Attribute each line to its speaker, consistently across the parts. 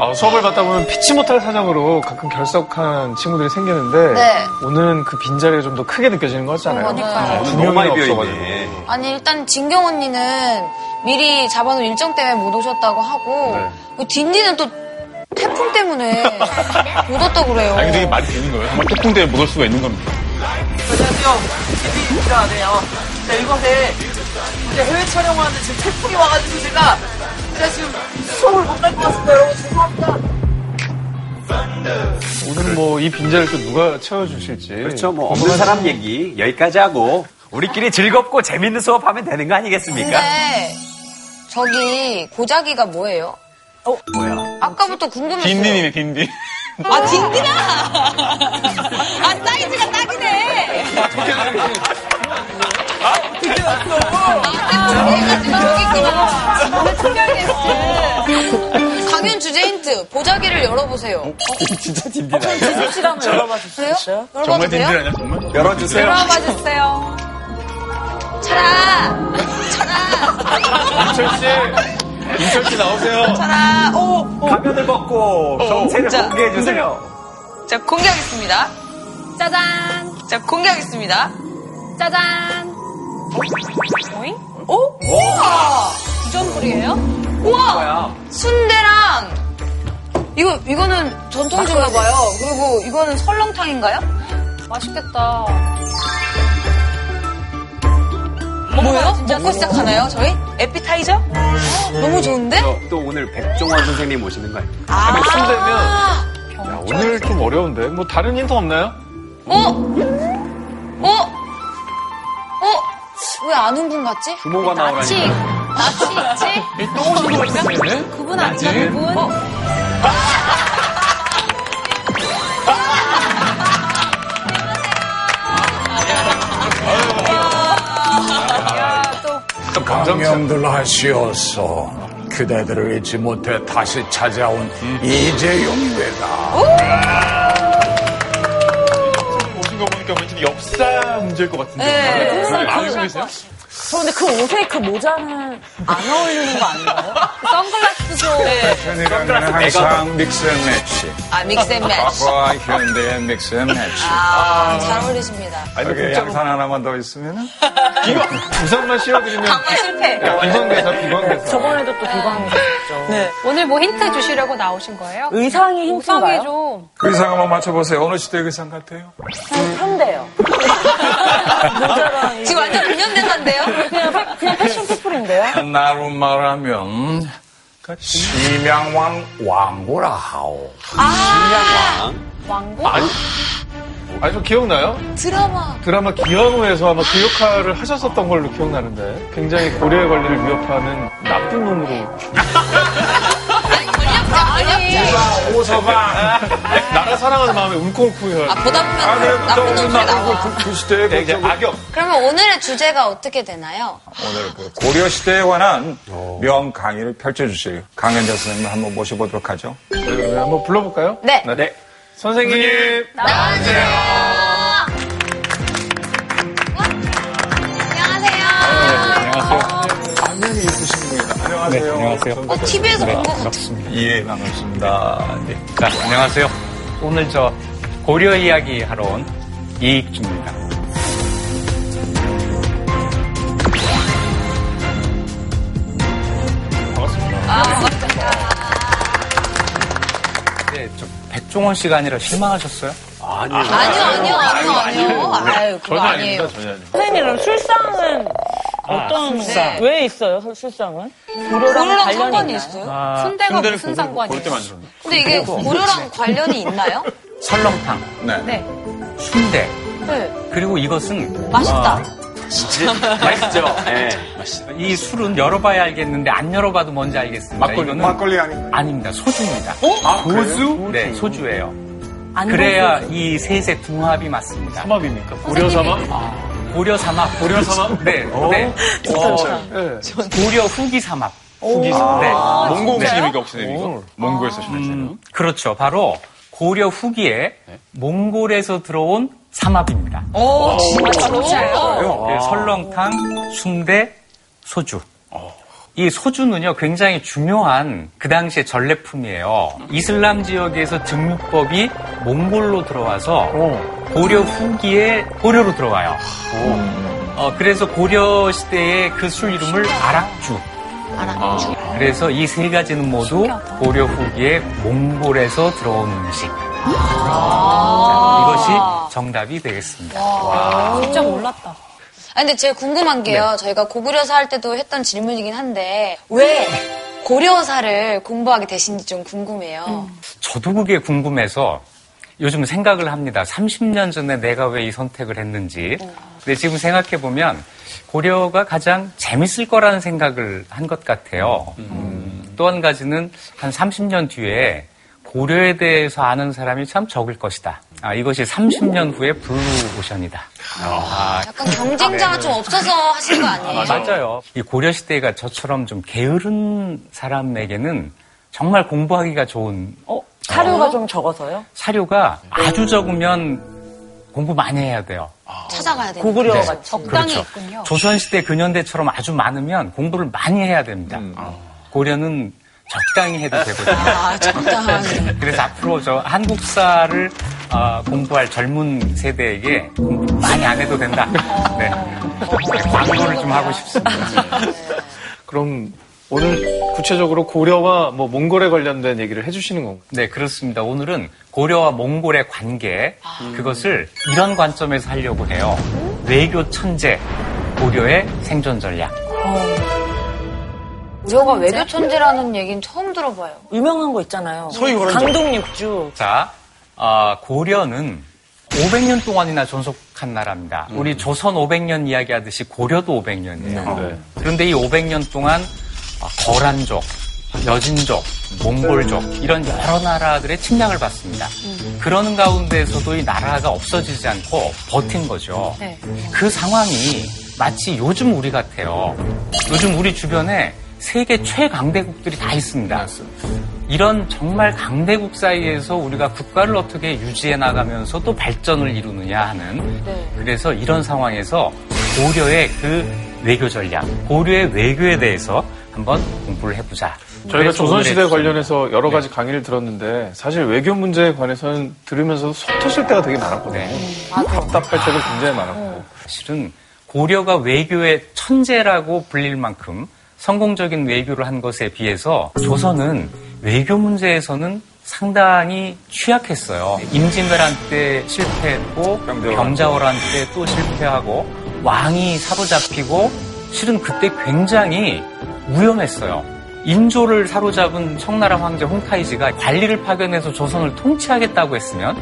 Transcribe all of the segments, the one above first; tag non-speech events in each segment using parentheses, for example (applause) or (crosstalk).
Speaker 1: 아, 수업을 받다 보면 피치 못할 사정으로 가끔 결석한 친구들이 생기는데
Speaker 2: 네.
Speaker 1: 오늘은 그 빈자리가 좀 더 크게 느껴지는 거 같잖아요.
Speaker 2: 어, 그러니까요.
Speaker 1: 두
Speaker 3: 너무
Speaker 1: 명이나
Speaker 3: 많이 비어있네.
Speaker 1: 없어가지고.
Speaker 2: 아니 일단 진경 언니는 미리 잡아놓은 일정 때문에 못 오셨다고 하고
Speaker 1: 네.
Speaker 2: 그 딘딘은 또 태풍 때문에 (laughs) 못 왔다고 그래요.
Speaker 4: 아니, 근데 이게 말이 되는 거예요? 정말 태풍 때문에 못 올 수가 있는 겁니다.
Speaker 5: 안녕하세요. 인사 안 해요. 자, 이번에 이제 해외 촬영하는데 지금 태풍이 와가지고 제가 제가 지금 수업을 못 갈 것 같습니다. 여러분 죄송합니다.
Speaker 1: 오늘은 뭐이 빈자리를 또 누가 채워주실지.
Speaker 3: 그렇죠. 뭐 없는 사람 얘기 여기까지 하고 우리끼리 즐겁고 재밌는 수업하면 되는 거 아니겠습니까?
Speaker 2: 근데 저기 고자기가 뭐예요?
Speaker 3: 뭐야?
Speaker 2: 아까부터 궁금했어요.
Speaker 4: 딘딘이네, 딘딘.
Speaker 2: 아 딘딘아. 아 사이즈가 딱이네. 강연 주제 힌트 보자기를 열어보세요.
Speaker 3: 진짜 딘딘아.
Speaker 2: 그래요?
Speaker 4: 정말 딘딘
Speaker 2: 열어봐도 돼요?
Speaker 4: 아니야, 정말?
Speaker 3: 열어주세요.
Speaker 2: 열어봐주세요. 차라, 차라,
Speaker 4: 인철 씨! 인철 씨 나오세요.
Speaker 2: 차라. 오, 오.
Speaker 3: 가면을 벗고 정체를
Speaker 2: 자,
Speaker 3: 공개해 주세요.
Speaker 2: 자 공개하겠습니다. 짜잔. 자 공개하겠습니다. 짜잔. 오잉? 오? 우와! 주전부리예요? 우와! 순대랑 이거 이거는 전통주인가 봐요. 그리고 이거는 설렁탕인가요? 맛있겠다. 뭐예요? 먹고 시작하나요, 저희? 에피타이저? 너무 좋은데?
Speaker 3: 또, 또 오늘 백종원 선생님 오시는 거 아니에요?
Speaker 2: 아,
Speaker 1: 순대면 야, 오늘 좀 어려운데. 뭐 다른 힌트 없나요?
Speaker 2: 어? 어? 어? 왜 아는 분 같지?
Speaker 3: 부모가 나오라니.
Speaker 2: 나치 있지? (laughs)
Speaker 1: 또 오신 것 같은데?
Speaker 2: 그분 아닌가 그분? 어?
Speaker 6: 강명들 하시어서 그대들을 잊지 못해 다시 찾아온 이재용입니다.
Speaker 4: 왠지 역사 문제일 것 같은데.
Speaker 2: 네.
Speaker 4: 마음이 속에서요?
Speaker 7: 저 근데 그 옷에 그 모자는 안 어울리는 거 아닌가요?
Speaker 2: 선글라스 (laughs) 도 네.
Speaker 6: 현이라면 항상 믹스앤매치.
Speaker 2: 아 믹스앤매치
Speaker 6: 과거와 현대의 믹스앤매치.
Speaker 2: 아잘 어울리십니다
Speaker 4: 아니,
Speaker 6: 여기
Speaker 4: 뭐
Speaker 6: 양산 하나만 더 있으면
Speaker 1: 우산만 씌워드리면
Speaker 2: 정말 실패
Speaker 1: 비건대사, 비건대사.
Speaker 7: 저번에도 또 비광이셨죠.
Speaker 2: 네.
Speaker 8: 오늘 뭐 힌트 주시려고 나오신 거예요?
Speaker 7: 의상이
Speaker 8: 의상이
Speaker 7: 힌트인가요?
Speaker 8: 좀
Speaker 6: 의상 한번 맞춰보세요. 어느 시대 의상 같아요?
Speaker 7: 현대요. (laughs)
Speaker 2: 지금 완전 근현대사인데요?
Speaker 7: 그냥, 패- 그냥 패션 피플인데요?
Speaker 6: 나로 말하면 심양왕 왕고라 하오.
Speaker 8: 왕고?
Speaker 1: 아니, 좀 기억나요?
Speaker 2: 드라마
Speaker 1: 드라마 기현우에서 아마 그 역할을 하셨었던 걸로 기억나는데 굉장히 고려의 권리를 위협하는 나쁜 놈으로 (laughs)
Speaker 2: 전략자
Speaker 6: 오서방.
Speaker 1: 나라 사랑하는 마음에 움찔움찔 해요.
Speaker 2: 아 보다 보면
Speaker 6: 아, 그래도
Speaker 2: 나쁜
Speaker 6: 저
Speaker 2: 놈이 나와
Speaker 6: 그, 그 시대에
Speaker 1: 네, 이제
Speaker 6: 그
Speaker 1: 악역.
Speaker 2: 그러면 오늘의 주제가 어떻게 되나요?
Speaker 6: 오늘 그 고려 시대에 관한 명 강의를 펼쳐주실 강현자 선생님을 한번 모셔보도록 하죠.
Speaker 1: 네, 그러면 한번 불러볼까요?
Speaker 2: 네
Speaker 3: 네.
Speaker 1: 선생님.
Speaker 2: 안녕하세요
Speaker 6: 안녕하세요.
Speaker 4: 안녕하세요.
Speaker 2: 어, TV에서 본것 같아
Speaker 6: 예, 반갑습니다. 네.
Speaker 9: 자, 안녕하세요. 오늘 저 고려 이야기 하러 온 이익주입니다. 네, 저 백종원 씨가 아니라 실망하셨어요?
Speaker 3: 아니요.
Speaker 2: 아니요 아니요 아니요 아니요 아유 그거
Speaker 1: 전혀
Speaker 2: 아니에요
Speaker 1: 아닙니다, 전혀 아닙니다.
Speaker 7: 선생님은 술상은 어떤,
Speaker 2: 술상.
Speaker 7: 왜 있어요, 술- 술상은? 고려랑
Speaker 2: 고려랑
Speaker 7: 관련이
Speaker 2: 상관이
Speaker 7: 있나요?
Speaker 2: 있어요?
Speaker 9: 아,
Speaker 8: 순대가
Speaker 4: 순대를
Speaker 8: 무슨
Speaker 4: 고를-
Speaker 8: 상관이에요?
Speaker 4: 고를 때 만들었나?
Speaker 2: 근데 이게 고려랑 관련이 있나요? (laughs)
Speaker 9: 설렁탕,
Speaker 6: 네.
Speaker 8: 네.
Speaker 9: 순대,
Speaker 2: 네
Speaker 9: 그리고 이것은
Speaker 2: 맛있다 (laughs)
Speaker 3: 맛있죠? 예.
Speaker 9: 이 술은 열어봐야 알겠는데 안 열어봐도 뭔지 알겠습니다.
Speaker 6: 막걸리,
Speaker 9: 이거는
Speaker 6: 막걸리 아닌가요?
Speaker 9: 아닙니다. 소주입니다.
Speaker 6: 아,
Speaker 9: 고수? 네, 소주예요.
Speaker 7: 안
Speaker 9: 그래야 이 셋의 궁합이 맞습니다.
Speaker 1: 삼합입니까? 고려 삼합?
Speaker 9: 고려 삼합.
Speaker 1: 고려 삼합?
Speaker 9: 네, 네. 어,
Speaker 1: 네.
Speaker 9: 고려 후기 삼합.
Speaker 1: 후기
Speaker 9: 네.
Speaker 4: 몽고 오시니까 혹시 이거? 몽고에서?
Speaker 9: 음, 그렇죠. 바로 고려 후기에 몽골에서 들어온 삼합입니다.
Speaker 2: 오 진짜로?
Speaker 9: 네, 설렁탕, 순대, 소주. 이 소주는요 굉장히 중요한 그 당시의 전래품이에요. 이슬람 지역에서 등유법이 몽골로 들어와서 고려 후기에 고려로 들어와요. 어, 그래서 고려 시대의 그 술 이름을 아락주.
Speaker 2: 알았죠.
Speaker 9: 그래서 이 세 가지는 모두 고려 후기에 몽골에서 들어온 음식. 자, 이것이 정답이 되겠습니다.
Speaker 7: 진짜 몰랐다.
Speaker 2: 아, 근데 제가 궁금한 게요. 저희가 고구려사 할 때도 했던 질문이긴 한데 왜 고려사를 공부하게 되신지 좀 궁금해요.
Speaker 9: 저도 그게 궁금해서 요즘 생각을 합니다. 30년 전에 내가 왜 이 선택을 했는지. 근데 지금 생각해 보면 고려가 가장 재밌을 거라는 생각을 한 것 같아요. 음, 또 한 가지는 한 30년 뒤에 고려에 대해서 아는 사람이 참 적을 것이다. 아, 이것이 30년 후의 블루 오션이다. 아,
Speaker 2: 약간 경쟁자가 좀 없어서 하신 거 아니에요?
Speaker 9: 맞아요. 이 고려 시대가 저처럼 좀 게으른 사람에게는 정말 공부하기가 좋은
Speaker 7: 어? 사료가 좀 적어서요?
Speaker 9: 사료가 아주 적으면 공부 많이 해야 돼요.
Speaker 2: 찾아가야 돼요.
Speaker 7: 고구려
Speaker 9: 네.
Speaker 7: 같이.
Speaker 8: 적당히
Speaker 9: 그렇죠.
Speaker 8: 있군요.
Speaker 9: 조선 시대 근현대처럼 아주 많으면 공부를 많이 해야 됩니다. 고려는 적당히 해도 되거든요.
Speaker 2: 아, 적당하게. (laughs)
Speaker 9: 그래서 앞으로 저 한국사를 어, 공부할 젊은 세대에게 공부 많이 안 해도 된다. 네. 광고를 좀 하고 싶습니다.
Speaker 1: 그럼 오늘 구체적으로 고려와 뭐 몽골에 관련된 얘기를 해주시는 건가요?
Speaker 9: 네, 그렇습니다. 오늘은 고려와 몽골의 관계, 그것을 이런 관점에서 하려고 해요. 외교 천재, 고려의 생존 전략.
Speaker 2: 고려가 외교 천재라는 얘기는 처음 들어봐요.
Speaker 7: 유명한 거 있잖아요.
Speaker 4: 소위
Speaker 7: 강동육주.
Speaker 9: 자, 어, 고려는 500년 동안이나 존속한 나라입니다. 우리 조선 500년 이야기하듯이 고려도 500년이에요.
Speaker 1: 네.
Speaker 9: 그런데 이 500년 동안 어, 거란족, 여진족, 몽골족 이런 여러 나라들의 침략을 받습니다. 그러는 가운데서도 이 나라가 없어지지 않고 버틴 거죠.
Speaker 8: 네.
Speaker 9: 그 상황이 마치 요즘 우리 같아요. 요즘 우리 주변에 세계 최강대국들이 다 있습니다. 이런 정말 강대국 사이에서 우리가 국가를 어떻게 유지해 나가면서 또 발전을 이루느냐 하는 그래서 이런 상황에서 고려의 그 외교 전략, 고려의 외교에 대해서 한번 공부를 해보자.
Speaker 1: 저희가 조선시대 관련해서 여러 가지 강의를 들었는데 사실 외교 문제에 관해서는 들으면서 속 터질 때가 되게 많았거든요.
Speaker 9: 네.
Speaker 1: 답답할 때도 굉장히 많았고.
Speaker 9: 실은 고려가 외교의 천재라고 불릴 만큼 성공적인 외교를 한 것에 비해서 조선은 외교 문제에서는 상당히 취약했어요. 임진왜란 때 실패했고
Speaker 6: 병자호란.
Speaker 9: 때 또 실패하고 왕이 사로잡히고 실은 그때 굉장히 위험했어요. 인조를 사로잡은 청나라 황제 홍타이지가 관리를 파견해서 조선을 통치하겠다고 했으면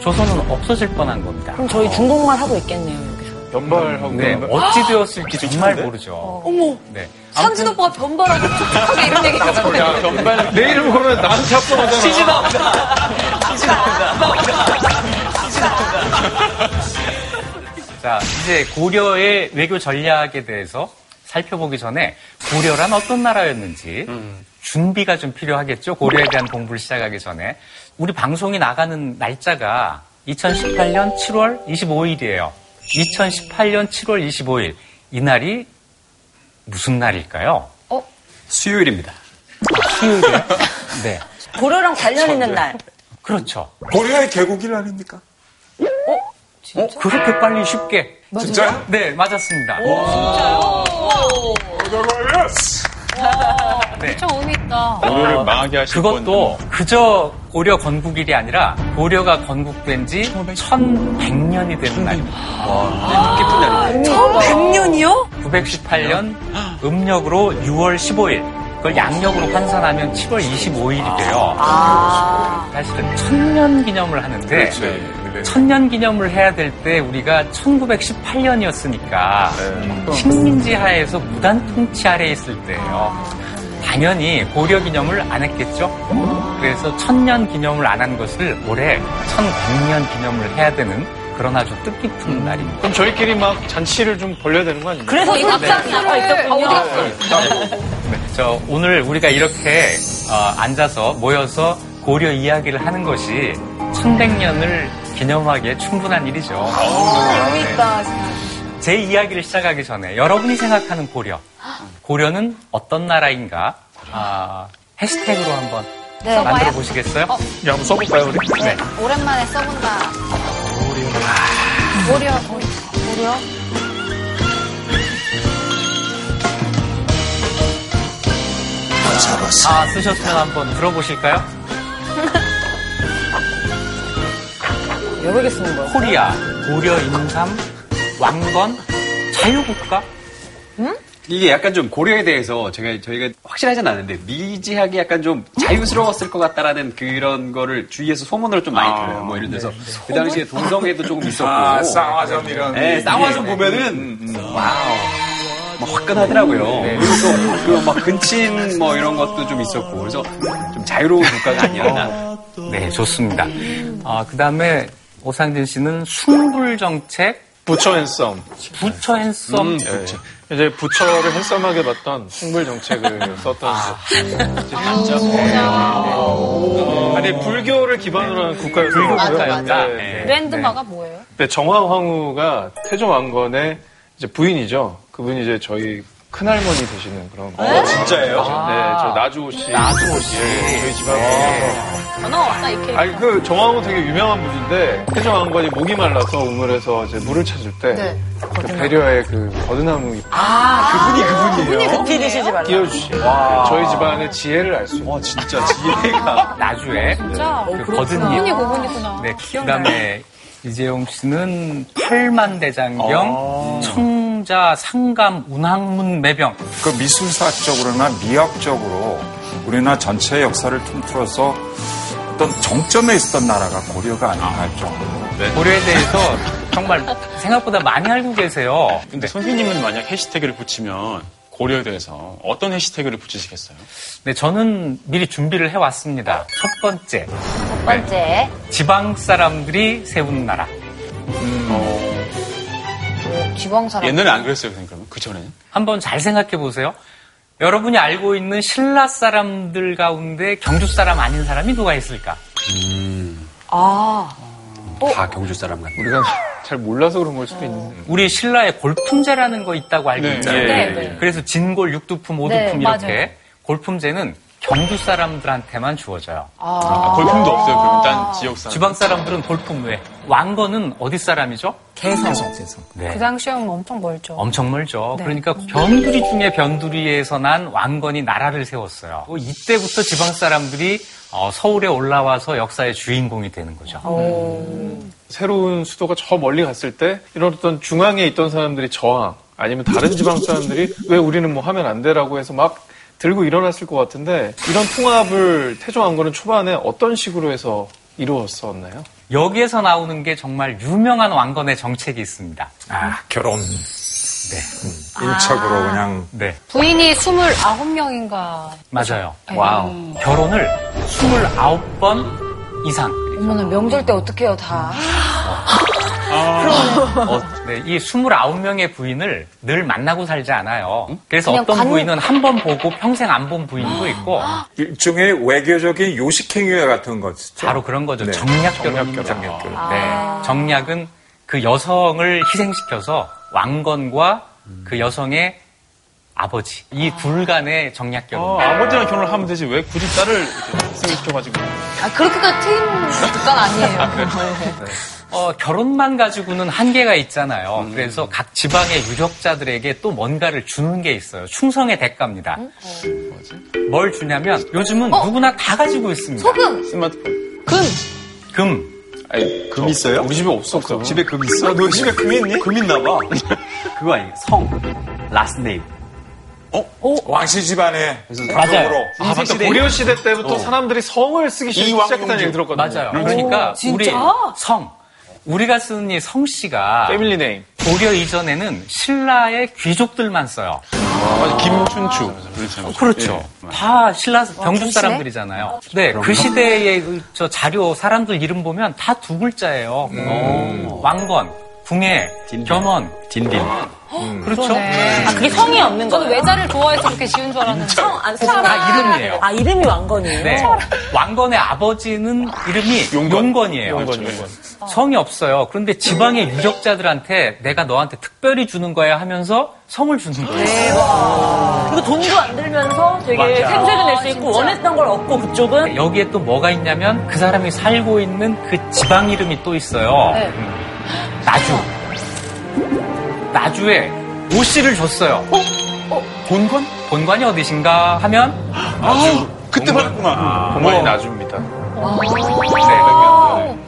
Speaker 9: 조선은 없어질 뻔한 겁니다.
Speaker 7: 그럼 저희 중국말 하고 있겠네요,
Speaker 1: 연발하고
Speaker 9: 네. 어찌 되었을지 정말 모르죠.
Speaker 2: 어머,
Speaker 9: 네.
Speaker 2: 상진 오빠가 변발하고 촉촉하게 이런 얘기 하잖아요.
Speaker 1: 내 이름 걸으면 나한테 합성하잖아.
Speaker 5: 치즈 나온다. 치즈 나온다.
Speaker 9: 자, 이제 고려의 외교 전략에 대해서 살펴보기 전에 고려란 어떤 나라였는지 준비가 좀 필요하겠죠. 고려에 대한 공부를 시작하기 전에. 우리 방송이 나가는 날짜가 2018년 7월 25일이에요. 2018년 7월 25일. 이 날이 무슨 날일까요?
Speaker 3: 수요일입니다.
Speaker 9: 수요일이요? (laughs) 네.
Speaker 7: 고려랑 관련 있는 날.
Speaker 9: 그렇죠.
Speaker 6: 고려의 개국일 아닙니까?
Speaker 9: 어, 그렇게 빨리 쉽게.
Speaker 6: 진짜요?
Speaker 9: 네, 맞았습니다. 네.
Speaker 8: 좀 의미 있다.
Speaker 4: 고려를 망하게 하실
Speaker 9: 그것도 그저 고려 건국일이 아니라 고려가 건국된 지 1100년이 되는 날입니다.
Speaker 3: 뜻깊은 날입니다.
Speaker 2: 100년이요?
Speaker 9: 918년 음력으로 6월 15일. 그걸 양력으로 환산하면 7월 25일이 돼요. 사실은 천년 기념을 하는데 천년 기념을 해야 될 때 우리가 1918년이었으니까 식민지 하에서 무단 통치 아래에 있을 때예요. 당연히 고려 기념을 안 했겠죠. 그래서 천년 기념을 안 한 것을 올해 1100년 기념을 해야 되는 그런 아주 뜻깊은 날입니다.
Speaker 1: 그럼 저희끼리 막 잔치를 좀 벌려야 되는 거 아닙니까?
Speaker 7: 그래서
Speaker 2: 이
Speaker 7: 나와 있었군요.
Speaker 9: 네, 저 오늘 우리가 이렇게 어, 앉아서 모여서 고려 이야기를 하는 것이 1100년을 기념하기에 충분한 일이죠.
Speaker 2: 의미 있다.
Speaker 9: 제 이야기를 시작하기 전에 여러분이 생각하는 고려 고려는 어떤 나라인가? 아, 해시태그로 한번
Speaker 2: 네.
Speaker 9: 만들어 보시겠어요?
Speaker 1: 야, 한번 써볼까요, 우리?
Speaker 2: 네. 오랜만에 써본다. 고려. 고려. 고려.
Speaker 9: 아, 쓰셨으면 한번 들어보실까요?
Speaker 7: 여러 개 쓰는 거야.
Speaker 9: 코리아, 고려 인삼, 왕건, 자유국가?
Speaker 3: 이게 약간 좀 고려에 대해서 제가 저희가 확실하진 않은데 미지하게 약간 좀 자유스러웠을 것 같다라는 그런 거를 주위에서 소문으로 좀 많이 들어요. 뭐 이런 데서 그 당시에 동성애도 조금 있었고,
Speaker 6: 아, 쌍화점 이런.
Speaker 3: 네, 쌍화점 보면은 wow. 막 화끈하더라고요. 그리고 또 그 막 근친 뭐 이런 것도 좀 있었고 그래서 좀 자유로운 국가가 아니었나.
Speaker 9: 네, 좋습니다. 아, 그 다음에 오상진 씨는 숭불 정책,
Speaker 1: 부처 앤썸.
Speaker 9: 부처 핸섬.
Speaker 1: 음, 네. 이제 부처를 핸섬하게 봤던 숭불 정책을 썼던 이제. 아니 불교를 기반으로 한 국가였어요.
Speaker 9: 불교
Speaker 2: 맞아,
Speaker 9: 국가였다.
Speaker 2: 맞아.
Speaker 9: 네.
Speaker 8: 브랜드마가 뭐예요?
Speaker 1: 정화황후가 태종 왕건의 이제 부인이죠. 그분이 이제 저희 큰할머니 되시는 그런.
Speaker 3: 어, 진짜예요?
Speaker 1: 네, 저 나주호 씨. 나주호 씨. 예, 저희 집안.
Speaker 8: 전화 왔다 이렇게.
Speaker 1: 아니 그 정황후 되게 유명한 분인데 태종 왕건이 목이 말라서 우물에서 이제 물을 찾을 때그 배려의 그 버드나무 잎
Speaker 3: 그분이 그분이에요.
Speaker 7: 피 드시지 말라.
Speaker 1: 띄워주시. 저희 집안의 지혜를 알 수 있는.
Speaker 3: 와 진짜 지혜가. (laughs)
Speaker 9: 나주에
Speaker 8: 진짜.
Speaker 9: 그 거든잎.
Speaker 8: 그분이 그분이구나.
Speaker 9: 네, 그 다음에 이재용 씨는 팔만 대장경, 청 자, 상감, 운항문, 매병.
Speaker 6: 그 미술사적으로나 미학적으로 우리나라 전체의 역사를 통틀어서 어떤 정점에 있었던 나라가 고려가 아닌가 할 정도로.
Speaker 9: 고려에 대해서 정말 생각보다 많이 알고 계세요.
Speaker 4: 근데 선생님은 만약 해시태그를 붙이면 고려에 대해서 어떤 해시태그를 붙이시겠어요?
Speaker 9: 네, 저는 미리 준비를 해왔습니다. 첫 번째,
Speaker 2: 첫 번째.
Speaker 9: 지방 사람들이 세운 나라.
Speaker 2: 지방 사람.
Speaker 4: 옛날에 안 그랬어요, 선생님, 그러면? 그 전에는?
Speaker 9: 한번 잘 생각해 보세요. 여러분이 알고 있는 신라 사람들 가운데 경주 사람 아닌 사람이 누가 있을까?
Speaker 2: 아.
Speaker 3: 다 경주 사람 같네.
Speaker 1: 우리가 잘 몰라서 그런 걸 수도 있는데.
Speaker 9: 우리 신라에 골품제라는 거 있다고 알고
Speaker 4: 네,
Speaker 9: 있잖아요.
Speaker 8: 네, 네.
Speaker 9: 그래서 진골, 육두품, 오두품
Speaker 8: 네,
Speaker 9: 이렇게
Speaker 8: 맞아요.
Speaker 9: 골품제는 경주 사람들한테만 주어져요.
Speaker 4: 아, 골품도 없어요, 그러면 딴 지역 사람.
Speaker 9: 지방 사람들은 골품 외. 왕건은 어디 사람이죠? 개성. 네.
Speaker 8: 그 당시에는 엄청 멀죠.
Speaker 9: 엄청 멀죠.
Speaker 8: 네.
Speaker 9: 그러니까 변두리 중에 변두리에서 난 왕건이 나라를 세웠어요. 뭐 이때부터 지방 사람들이 어, 서울에 올라와서 역사의 주인공이 되는 거죠.
Speaker 1: 새로운 수도가 저 멀리 갔을 때 이런 어떤 중앙에 있던 사람들이 저항 아니면 다른 지방 사람들이 왜 우리는 뭐 하면 안 되라고 해서 막 들고 일어났을 것 같은데 이런 통합을 태종 왕건은 초반에 어떤 식으로 해서 이루었었나요?
Speaker 9: 여기에서 나오는 게 정말 유명한 왕건의 정책이 있습니다.
Speaker 6: 아, 결혼.
Speaker 9: 네.
Speaker 6: 일척으로 그냥
Speaker 9: 네.
Speaker 8: 부인이 29명인가.
Speaker 9: 맞아요.
Speaker 3: wow.
Speaker 9: 결혼을 29번 이상.
Speaker 2: 어머나 명절 때 어떡해요 다.
Speaker 9: 어, 네, 이 29명의 부인을 늘 만나고 살지 않아요. 그래서
Speaker 2: 그냥
Speaker 9: 어떤
Speaker 2: 관-
Speaker 9: 부인은 한 번 보고 평생 안 본 부인도 있고
Speaker 6: 일종의 외교적인 요식행위 같은 거죠.
Speaker 9: 바로 그런 거죠.
Speaker 6: 네.
Speaker 9: 정략 결혼입니다.
Speaker 6: 정략 결혼.
Speaker 9: 네. 정략은 그 여성을 희생시켜서 왕건과 그 여성의 아버지 이 둘 간의 정략 결혼.
Speaker 4: 아, 아버지랑 결혼을 하면 되지. 왜 굳이 딸을 이렇게 희생시켜가지고.
Speaker 2: 아 그렇게까지 트임 극단 아니에요.
Speaker 9: 어, 결혼만 가지고는 한계가 있잖아요. 그래서 각 지방의 유력자들에게 또 뭔가를 주는 게 있어요. 충성의 대가입니다. 뭘 주냐면 요즘은 누구나 다 가지고 있습니다.
Speaker 2: 소금.
Speaker 1: 스마트폰.
Speaker 9: 금.
Speaker 1: 아니,
Speaker 3: 금 있어요?
Speaker 1: 우리 집에 없었어.
Speaker 3: 집에 금 있어? 너 집에 금 있니? 금 있나 봐. 그거 아니에요. 성. last name.
Speaker 6: 왕씨 집안에
Speaker 9: 맞아요.
Speaker 1: 아, 맞다.
Speaker 3: 시대-
Speaker 1: 고려 시대 때부터 사람들이 성을 쓰기 시- 시작했다는 얘기 들었거든요.
Speaker 9: 맞아요. 그러니까 우리 성. 우리가 쓰는 이 성씨가
Speaker 1: family name.
Speaker 9: 고려 이전에는 신라의 귀족들만 써요.
Speaker 4: 맞아, 김춘추. 그렇죠.
Speaker 9: 그렇죠. 다 신라 경주 사람들이잖아요. 네, 그 시대의 그저 자료 사람들 이름 보면 다 두 글자예요. 어, 왕건, 궁예, 견원.
Speaker 3: 딘딘.
Speaker 9: 그렇죠.
Speaker 7: 아, 그게 성이 없는
Speaker 8: 저는
Speaker 7: 거예요?
Speaker 8: 외자를 좋아해서 그렇게 지은 줄 알았는데.
Speaker 9: 안다 이름이에요.
Speaker 7: 아, 이름이 왕건이에요?
Speaker 9: 네. 왕건의 아버지는 이름이 용건. 이에요
Speaker 1: 용건, 용건.
Speaker 9: 성이 없어요. 그런데 지방의 유적자들한테 내가 너한테 특별히 주는 거야 하면서 성을 주는 거예요.
Speaker 7: 그리고 돈도 안 들면서 되게
Speaker 9: 맞아.
Speaker 7: 생색을 낼 수 있고 원했던 걸 얻고 그쪽은
Speaker 9: 여기에 또 뭐가 있냐면 그 사람이 살고 있는 그 지방 이름이 또 있어요.
Speaker 7: 네.
Speaker 9: 음. 나주. 나주에 오 씨를 줬어요. 본관? 본관이 어디신가 하면
Speaker 4: 아주 그때 받았구만.
Speaker 1: 공원이 나줍니다.
Speaker 9: 네.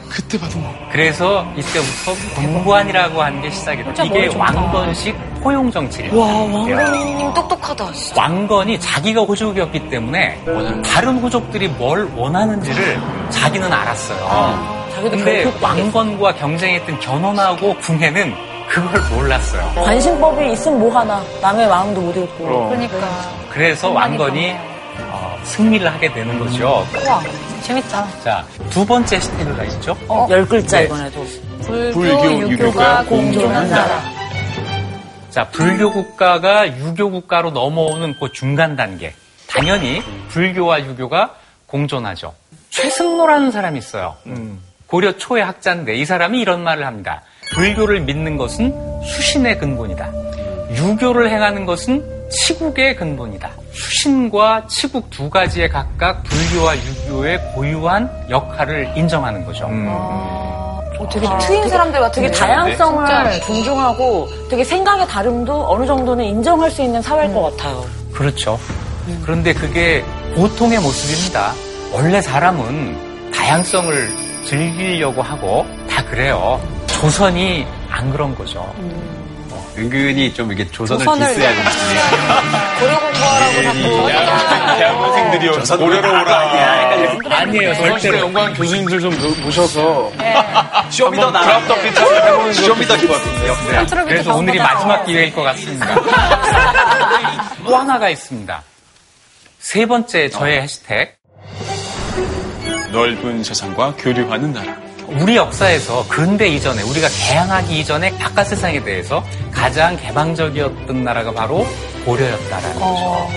Speaker 4: 그 때 받은 거.
Speaker 9: 그래서 이때부터 본관이라고 하는 게 시작이 돼요. 이게 왕건식 포용 정치예요.
Speaker 2: 음, 똑똑하다. 진짜.
Speaker 9: 왕건이 자기가 호족이었기 때문에 다른 호족들이 뭘 원하는지를 자기는 알았어요.
Speaker 7: 자기도
Speaker 9: 근데 왕건과 경쟁했던 견훤하고 궁예는 그걸 몰랐어요.
Speaker 7: 관심법이 있으면 뭐 하나 남의 마음도 못 읽고.
Speaker 8: 그러니까.
Speaker 9: 그래서 왕건이 어, 승리를 하게 되는 거죠.
Speaker 8: 와, 재밌다.
Speaker 9: 자, 두 번째 해시태그가 있죠.
Speaker 7: 어, 열 글자
Speaker 9: 네.
Speaker 7: 이번에도
Speaker 8: 불교,
Speaker 1: 불교,
Speaker 8: 유교가
Speaker 1: 유교가
Speaker 8: 공존한 나라.
Speaker 9: 자, 불교 국가가 유교 국가로 넘어오는 그 중간 단계. 당연히 불교와 유교가 공존하죠. 최승로라는 사람이 있어요. 고려 초의 학자인데 이 사람이 이런 말을 합니다. 불교를 믿는 것은 수신의 근본이다. 유교를 행하는 것은 치국의 근본이다. 수신과 치국 두 가지에 각각 불교와 유교의 고유한 역할을 인정하는 거죠.
Speaker 2: 어, 되게 트인 사람들 같은
Speaker 7: 되게 다양성을 존중하고 되게 생각의 다름도 어느 정도는 인정할 수 있는 사회일 것 같아요.
Speaker 9: 그렇죠. 그런데 그게 보통의 모습입니다. 원래 사람은 다양성을 즐기려고 하고 다 그래요. 조선이 안 그런 거죠.
Speaker 3: 은근히 좀 이게 조선을,
Speaker 2: 조선을
Speaker 3: 디스해야 되는
Speaker 2: 고려 공부하라고 자꾸
Speaker 4: 대학원생들이요. 고려로 오라.
Speaker 9: 아니에요,
Speaker 1: 절대
Speaker 9: 절대로.
Speaker 1: 연구한 교수님들 좀 모셔서
Speaker 3: show me the 나라.
Speaker 1: drop the beat를 해보는 것도
Speaker 3: show me the
Speaker 1: 좋을 것 같은데요.
Speaker 9: 네, 그래서 오늘이 마지막 기회일 것 같습니다. (laughs) 또 하나가 있습니다. 세 번째 저의 해시태그.
Speaker 4: 넓은 세상과 교류하는 나라.
Speaker 9: 우리 역사에서 근대 이전에 우리가 개항하기 이전에 바깥 세상에 대해서 가장 개방적이었던 나라가 바로 고려였다라는 거죠.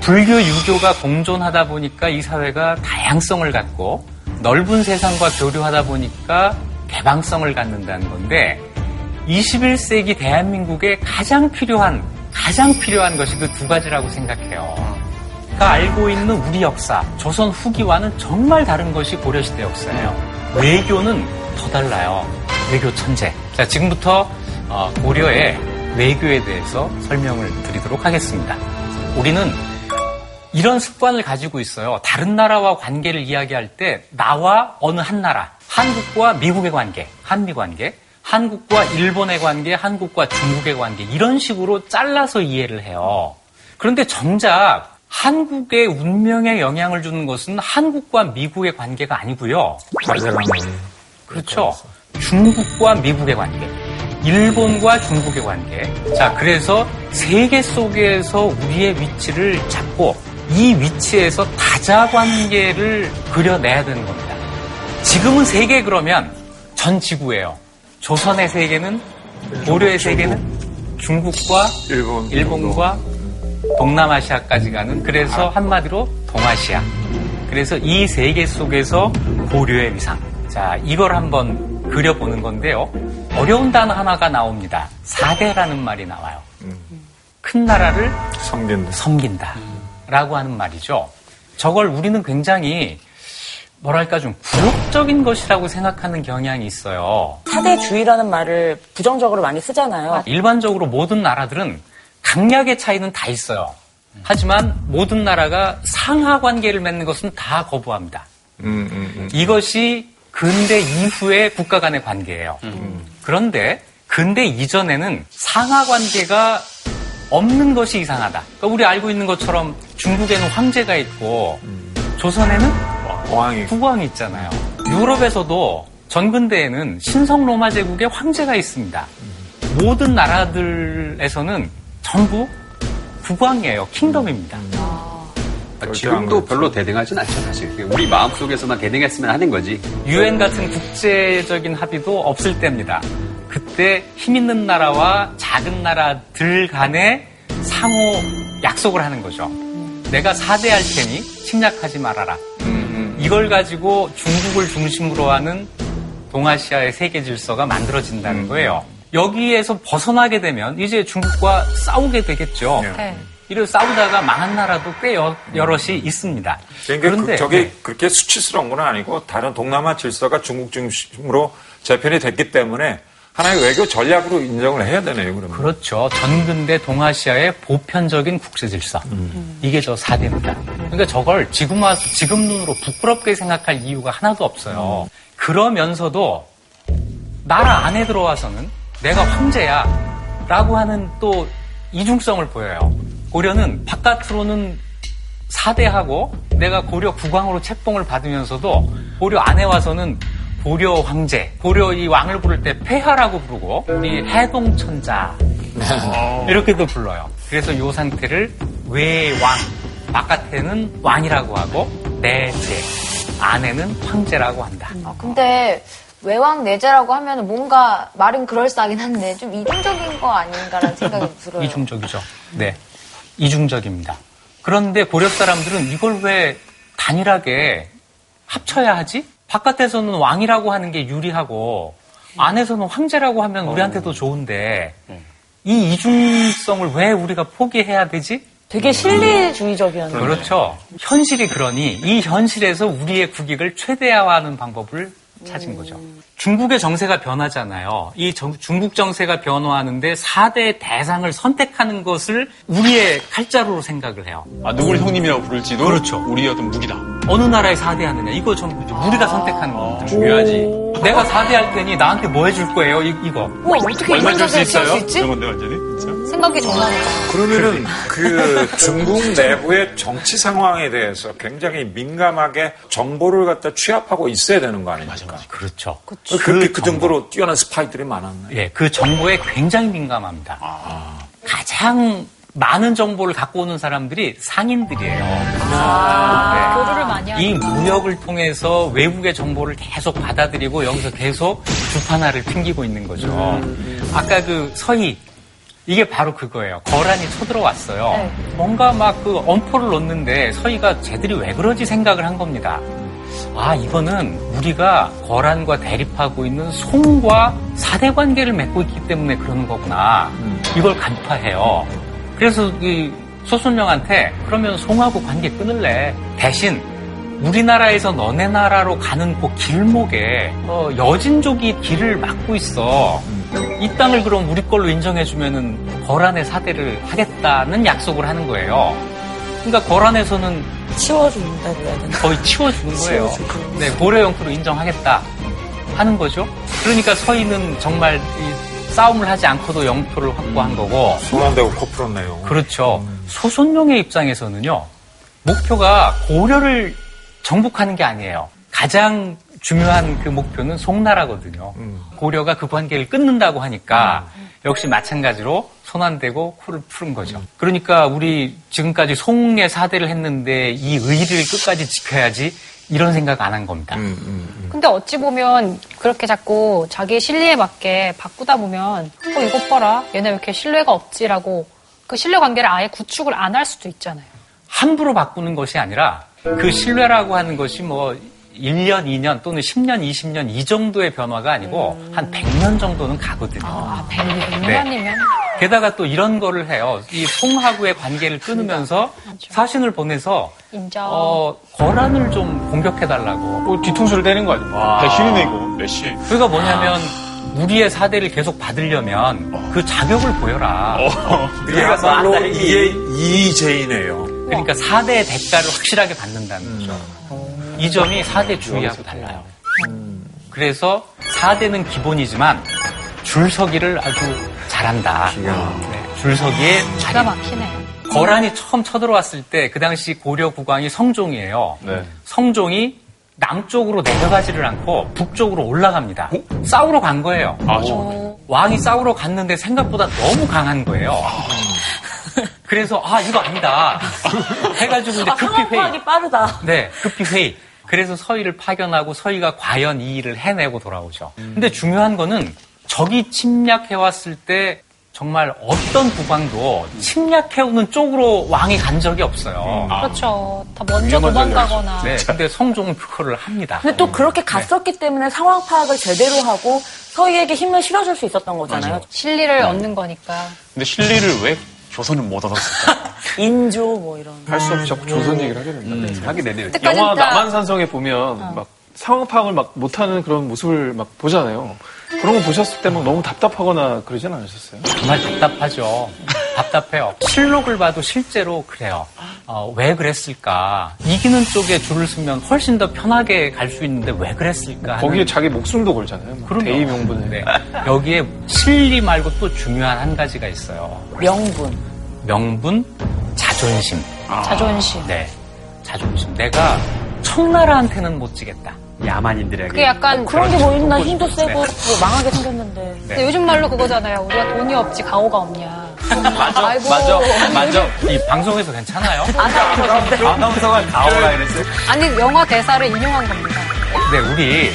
Speaker 9: 불교 유교가 공존하다 보니까 이 사회가 다양성을 갖고 넓은 세상과 교류하다 보니까 개방성을 갖는다는 건데 21세기 대한민국에 가장 필요한 가장 필요한 것이 그 두 가지라고 생각해요. 가 알고 있는 우리 역사, 조선 후기와는 정말 다른 것이 고려시대 역사예요. 외교는 더 달라요. 외교 천재. 자, 지금부터 어, 고려의 외교에 대해서 설명을 드리도록 하겠습니다. 우리는 이런 습관을 가지고 있어요. 다른 나라와 관계를 이야기할 때 나와 어느 한 나라, 한국과 미국의 관계, 한미 관계, 한국과 일본의 관계, 한국과 중국의 관계 이런 식으로 잘라서 이해를 해요. 그런데 정작 한국의 운명에 영향을 주는 것은 한국과 미국의 관계가 아니고요. 그렇죠. 중국과 미국의 관계, 일본과 중국의 관계. 자, 그래서 세계 속에서 우리의 위치를 잡고 이 위치에서 다자 관계를 그려내야 되는 겁니다. 지금은 세계 그러면 전 지구예요. 조선의 세계는 고려의 세계는 중국과
Speaker 1: 일본,
Speaker 9: 일본과 동남아시아까지 가는 그래서 한마디로 동아시아. 그래서 이 세계 속에서 고려의 위상. 자, 이걸 한번 그려보는 건데요. 어려운 단어 하나가 나옵니다. 사대라는 말이 나와요. 큰 나라를
Speaker 1: 섬긴다.
Speaker 9: 섬긴다. 라고 하는 말이죠. 저걸 우리는 굉장히 뭐랄까 좀 굴욕적인 것이라고 생각하는 경향이 있어요.
Speaker 7: 사대주의라는 말을 부정적으로 많이 쓰잖아요.
Speaker 9: 일반적으로 모든 나라들은 강약의 차이는 다 있어요. 하지만 모든 나라가 상하 관계를 맺는 것은 다 거부합니다.
Speaker 1: 음, 음, 음.
Speaker 9: 이것이 근대 이후의 국가 간의 관계예요. 그런데 근대 이전에는 상하 관계가 없는 것이 이상하다. 그러니까 우리 알고 있는 것처럼 중국에는 황제가 있고 조선에는
Speaker 1: 왕이
Speaker 9: 국왕이 있잖아요. 유럽에서도 전근대에는 신성 로마 제국의 황제가 있습니다. 모든 나라들에서는 전부 국왕이에요. 킹덤입니다.
Speaker 3: 지금도 별로 대등하진 않죠, 사실. 우리 마음속에서만 대등했으면 하는 거지.
Speaker 9: 유엔 같은 국제적인 합의도 없을 때입니다. 그때 힘 있는 나라와 작은 나라들 간에 상호 약속을 하는 거죠. 내가 사대할 테니 침략하지 말아라. 이걸 가지고 중국을 중심으로 하는 동아시아의 세계 질서가 만들어진다는 거예요. 여기에서 벗어나게 되면 이제 중국과 싸우게 되겠죠.
Speaker 8: 네.
Speaker 9: 이를 싸우다가 망한 나라도 꽤 여, 여럿이 있습니다.
Speaker 6: 그러니까
Speaker 9: 그런데
Speaker 6: 그, 저게
Speaker 9: 네.
Speaker 6: 그렇게 수치스러운 건 아니고 다른 동남아 질서가 중국 중심으로 재편이 됐기 때문에 하나의 외교 전략으로 인정을 해야 되네요, 그러면.
Speaker 9: 그렇죠. 전근대 동아시아의 보편적인 국제 질서. 이게 저 4대입니다. 그러니까 저걸 지금 와서 지금 눈으로 부끄럽게 생각할 이유가 하나도 없어요. 그러면서도 나라 안에 들어와서는 내가 황제야 라고 하는 또 이중성을 보여요. 고려는 바깥으로는 사대하고 내가 고려 국왕으로 책봉을 받으면서도 고려 안에 와서는 고려 황제, 고려 이 왕을 부를 때 폐하라고 부르고 이 해동천자 이렇게도 불러요. 그래서 이 상태를 외왕, 바깥에는 왕이라고 하고 내제, 안에는 황제라고 한다.
Speaker 2: 아, 근데 외왕 내제라고 하면 뭔가 말은 그럴싸하긴 한데 좀 이중적인 거 아닌가라는 생각이 (laughs) 들어요.
Speaker 9: 이중적이죠. 네. 이중적입니다. 그런데 고려 사람들은 이걸 왜 단일하게 합쳐야 하지? 바깥에서는 왕이라고 하는 게 유리하고 안에서는 황제라고 하면 우리한테도 좋은데 이 이중성을 왜 우리가 포기해야 되지?
Speaker 7: 되게 실리주의적이었는데.
Speaker 9: 그렇죠. 현실이 그러니 이 현실에서 우리의 국익을 최대화하는 방법을 찾은 거죠. 중국의 정세가 변하잖아요. 이 정- 중국 정세가 변화하는데 4대 대상을 선택하는 것을 우리의 칼자루로 생각을 해요.
Speaker 4: 아, 누굴 형님이라고 부를지도
Speaker 9: 그렇죠.
Speaker 4: 우리의 어떤 무기다.
Speaker 9: 어느 나라에 4대 하느냐. 이거 이제 우리가 선택하는 겁니다.
Speaker 3: 중요하지.
Speaker 9: 내가 4대 할 테니 나한테 뭐 해줄 거예요? 이, 이거.
Speaker 2: 우와, 어떻게
Speaker 4: 얼마
Speaker 2: 이런
Speaker 4: 줄수
Speaker 2: 자세를 취할
Speaker 4: 있어요? 이런 건데, 완전히. 그렇죠?
Speaker 2: 생각이 정말
Speaker 6: 그러면은 그 중국 내부의 정치 상황에 대해서 굉장히 민감하게 정보를 갖다 취합하고 있어야 되는 거 아닙니까?
Speaker 9: 그렇죠.
Speaker 6: 그렇게 그
Speaker 9: 정보.
Speaker 6: 정도로 뛰어난 스파이들이 많았나요?
Speaker 9: 예, 그 정보에 굉장히 민감합니다. 가장 많은 정보를 갖고 오는 사람들이 상인들이에요. 네.
Speaker 8: 교류를 많이 하는
Speaker 9: 이 무역을 통해서 외국의 정보를 계속 받아들이고 여기서 계속 주판화를 튕기고 있는 거죠. 아까 그 서희 이게 바로 그거예요. 거란이 쳐들어왔어요. 뭔가 막 그 엄포를 놓는데 서희가 쟤들이 왜 그러지 생각을 한 겁니다. 아, 이거는 우리가 거란과 대립하고 있는 송과 사대 관계를 맺고 있기 때문에 그러는 거구나. 이걸 간파해요. 그래서 이 소순령한테 그러면 송하고 관계 끊을래. 대신 우리나라에서 너네 나라로 가는 그 길목에 어, 여진족이 길을 막고 있어. 이 땅을 그럼 우리 걸로 인정해주면은 거란의 사대를 하겠다는 약속을 하는 거예요. 그러니까 거란에서는
Speaker 7: 치워준다고 해야 되나?
Speaker 9: 거의 치워주는 거예요. 네, 고려 영토로 인정하겠다 하는 거죠. 그러니까 서희는 정말 이 싸움을 하지 않고도 영토를 확보한 거고,
Speaker 6: 손안 대고 코 풀었네요.
Speaker 9: 그렇죠. 소손룡의 입장에서는요, 목표가 고려를 정복하는 게 아니에요. 가장 중요한 그 목표는 송나라거든요. 고려가 그 관계를 끊는다고 하니까 역시 마찬가지로 손 안 대고 코를 푸른 거죠. 그러니까 우리 지금까지 송의 사대를 했는데 이 의리를 끝까지 지켜야지 이런 생각 안 한 겁니다.
Speaker 8: 근데 어찌 보면 그렇게 자꾸 자기 신뢰에 맞게 바꾸다 보면 어 이것 봐라 얘네 왜 이렇게 신뢰가 없지라고 그 신뢰 관계를 아예 구축을 안 할 수도 있잖아요.
Speaker 9: 함부로 바꾸는 것이 아니라 그 신뢰라고 하는 것이 뭐 1년, 2년 또는 10년, 20년 이 정도의 변화가 아니고 한 100년 정도는 가거든요.
Speaker 8: 아, 100,
Speaker 9: 네.
Speaker 8: 100년이면
Speaker 9: 게다가 또 이런 거를 해요. 이 송하고의 관계를 끊으면서 사신을 보내서
Speaker 8: 인정.
Speaker 9: 어, 거란을 좀 공격해달라고.
Speaker 1: 뭐 뒤통수를 대는 거 아닙니까?
Speaker 4: 배신이네, 이거. 메시.
Speaker 9: 그러니까 뭐냐면 우리의 사대를 계속 받으려면 그 자격을 보여라.
Speaker 6: 그야말로 이게 이재이네요.
Speaker 9: 그러니까 사대의 대가를 확실하게 받는다는 거죠. 이 점이 사대 주의하고 달라요. 그래서 사대는 기본이지만 줄서기를 아주 잘한다. 네, 줄서기에
Speaker 8: 기가
Speaker 9: 자리.
Speaker 8: 막히네.
Speaker 9: 거란이 처음 쳐들어왔을 때 그 당시 고려 국왕이 성종이에요.
Speaker 1: 네.
Speaker 9: 성종이 남쪽으로 내려가지를 않고 북쪽으로 올라갑니다. 싸우러 간 거예요.
Speaker 4: 아.
Speaker 9: 왕이 싸우러 갔는데 생각보다 너무 강한 거예요. 그래서 아 이거 아니다 (laughs) 해가지고 이제
Speaker 7: 아,
Speaker 9: 급히 회의.
Speaker 7: 빠르다.
Speaker 9: 네, 급히 회의. 그래서 서희를 파견하고 서희가 과연 이 일을 해내고 돌아오죠. 근데 중요한 거는 적이 침략해왔을 때 정말 어떤 국왕도 침략해오는 쪽으로 왕이 간 적이 없어요.
Speaker 8: 그렇죠. 다 먼저 도망가거나.
Speaker 9: 네, 근데 성종은 그거를 합니다.
Speaker 7: 근데 또 그렇게 갔었기 때문에 상황 파악을 제대로 하고 서희에게 힘을 실어줄 수 있었던 거잖아요.
Speaker 8: 실리를 얻는 거니까.
Speaker 4: 근데 실리를 왜 조선은 못 얻었을까? (laughs)
Speaker 7: 인조 뭐 이런.
Speaker 1: 할 수 없이 자꾸 조선 얘기를 하게 된다.
Speaker 3: 하게 되네요.
Speaker 1: 영화 남한산성에 보면 막 상황 파악을 막 못하는 그런 모습을 막 보잖아요. 그런 거 보셨을 때 막 너무 답답하거나 그러진 않으셨어요?
Speaker 9: 정말 답답하죠. 답답해요. 실록을 봐도 실제로 그래요. 어, 왜 그랬을까? 이기는 쪽에 줄을 서면 훨씬 더 편하게 갈 수 있는데 왜 그랬을까? 하는
Speaker 1: 거기에 자기 목숨도 걸잖아요. 뭐
Speaker 9: 그럼요.
Speaker 1: 대의 명분에.
Speaker 9: 네. 여기에 실리 말고 또 중요한 한 가지가 있어요.
Speaker 7: 명분.
Speaker 9: 명분, 자존심.
Speaker 8: 자존심.
Speaker 9: 네. 자존심. 내가 청나라한테는 못 지겠다.
Speaker 3: 야만인들에게.
Speaker 8: 그게 약간
Speaker 7: 그런 게 뭐 있나. 힘도 세고
Speaker 9: 네.
Speaker 7: 뭐 망하게 생겼는데.
Speaker 8: 근데 요즘 말로 그거잖아요. 우리가 돈이 없지 가오가 없냐. (laughs)
Speaker 3: 맞아,
Speaker 8: 아이고.
Speaker 3: 맞아, 맞아.
Speaker 9: 이 방송에서 괜찮아요?
Speaker 3: 아나운서가 가오라 이랬어요.
Speaker 8: 아니 영화 대사를 인용한 겁니다.
Speaker 9: 네, 우리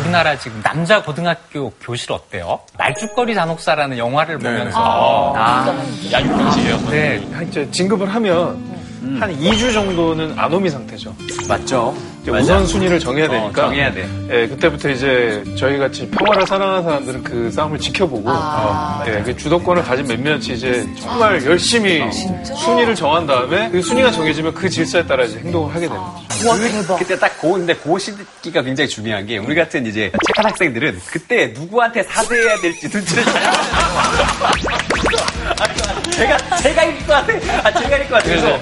Speaker 9: 우리나라 지금 남자 고등학교 교실 어때요? 말죽거리 잔혹사라는 영화를 보면서 아,
Speaker 4: 야육금지예요.
Speaker 9: 네,
Speaker 1: 한 이제 진급을 하면 한 2주 정도는 아노미 상태죠.
Speaker 3: 맞죠.
Speaker 1: 우선 순위를 정해야
Speaker 3: 어,
Speaker 1: 되니까.
Speaker 3: 정해야 돼.
Speaker 1: 예, 그때부터 이제 저희 같이 평화를 사랑하는 사람들은 그 싸움을 지켜보고 어, 예, 그 주도권을 가진 몇몇이 이제 정말 열심히 순위를 정한 다음에 그 순위가 정해지면 그 질서에 따라 이제 행동을 하게 되는 거죠.
Speaker 7: 와 대박.
Speaker 3: 그때 딱 고, 근데 고 시기가 굉장히 중요한 게 우리 같은 이제 착한 학생들은 그때 누구한테 사죄해야 될지 눈치를 잘 (laughs) 제가 제가 입을 것 같아. 아 제가 입을 것 같아서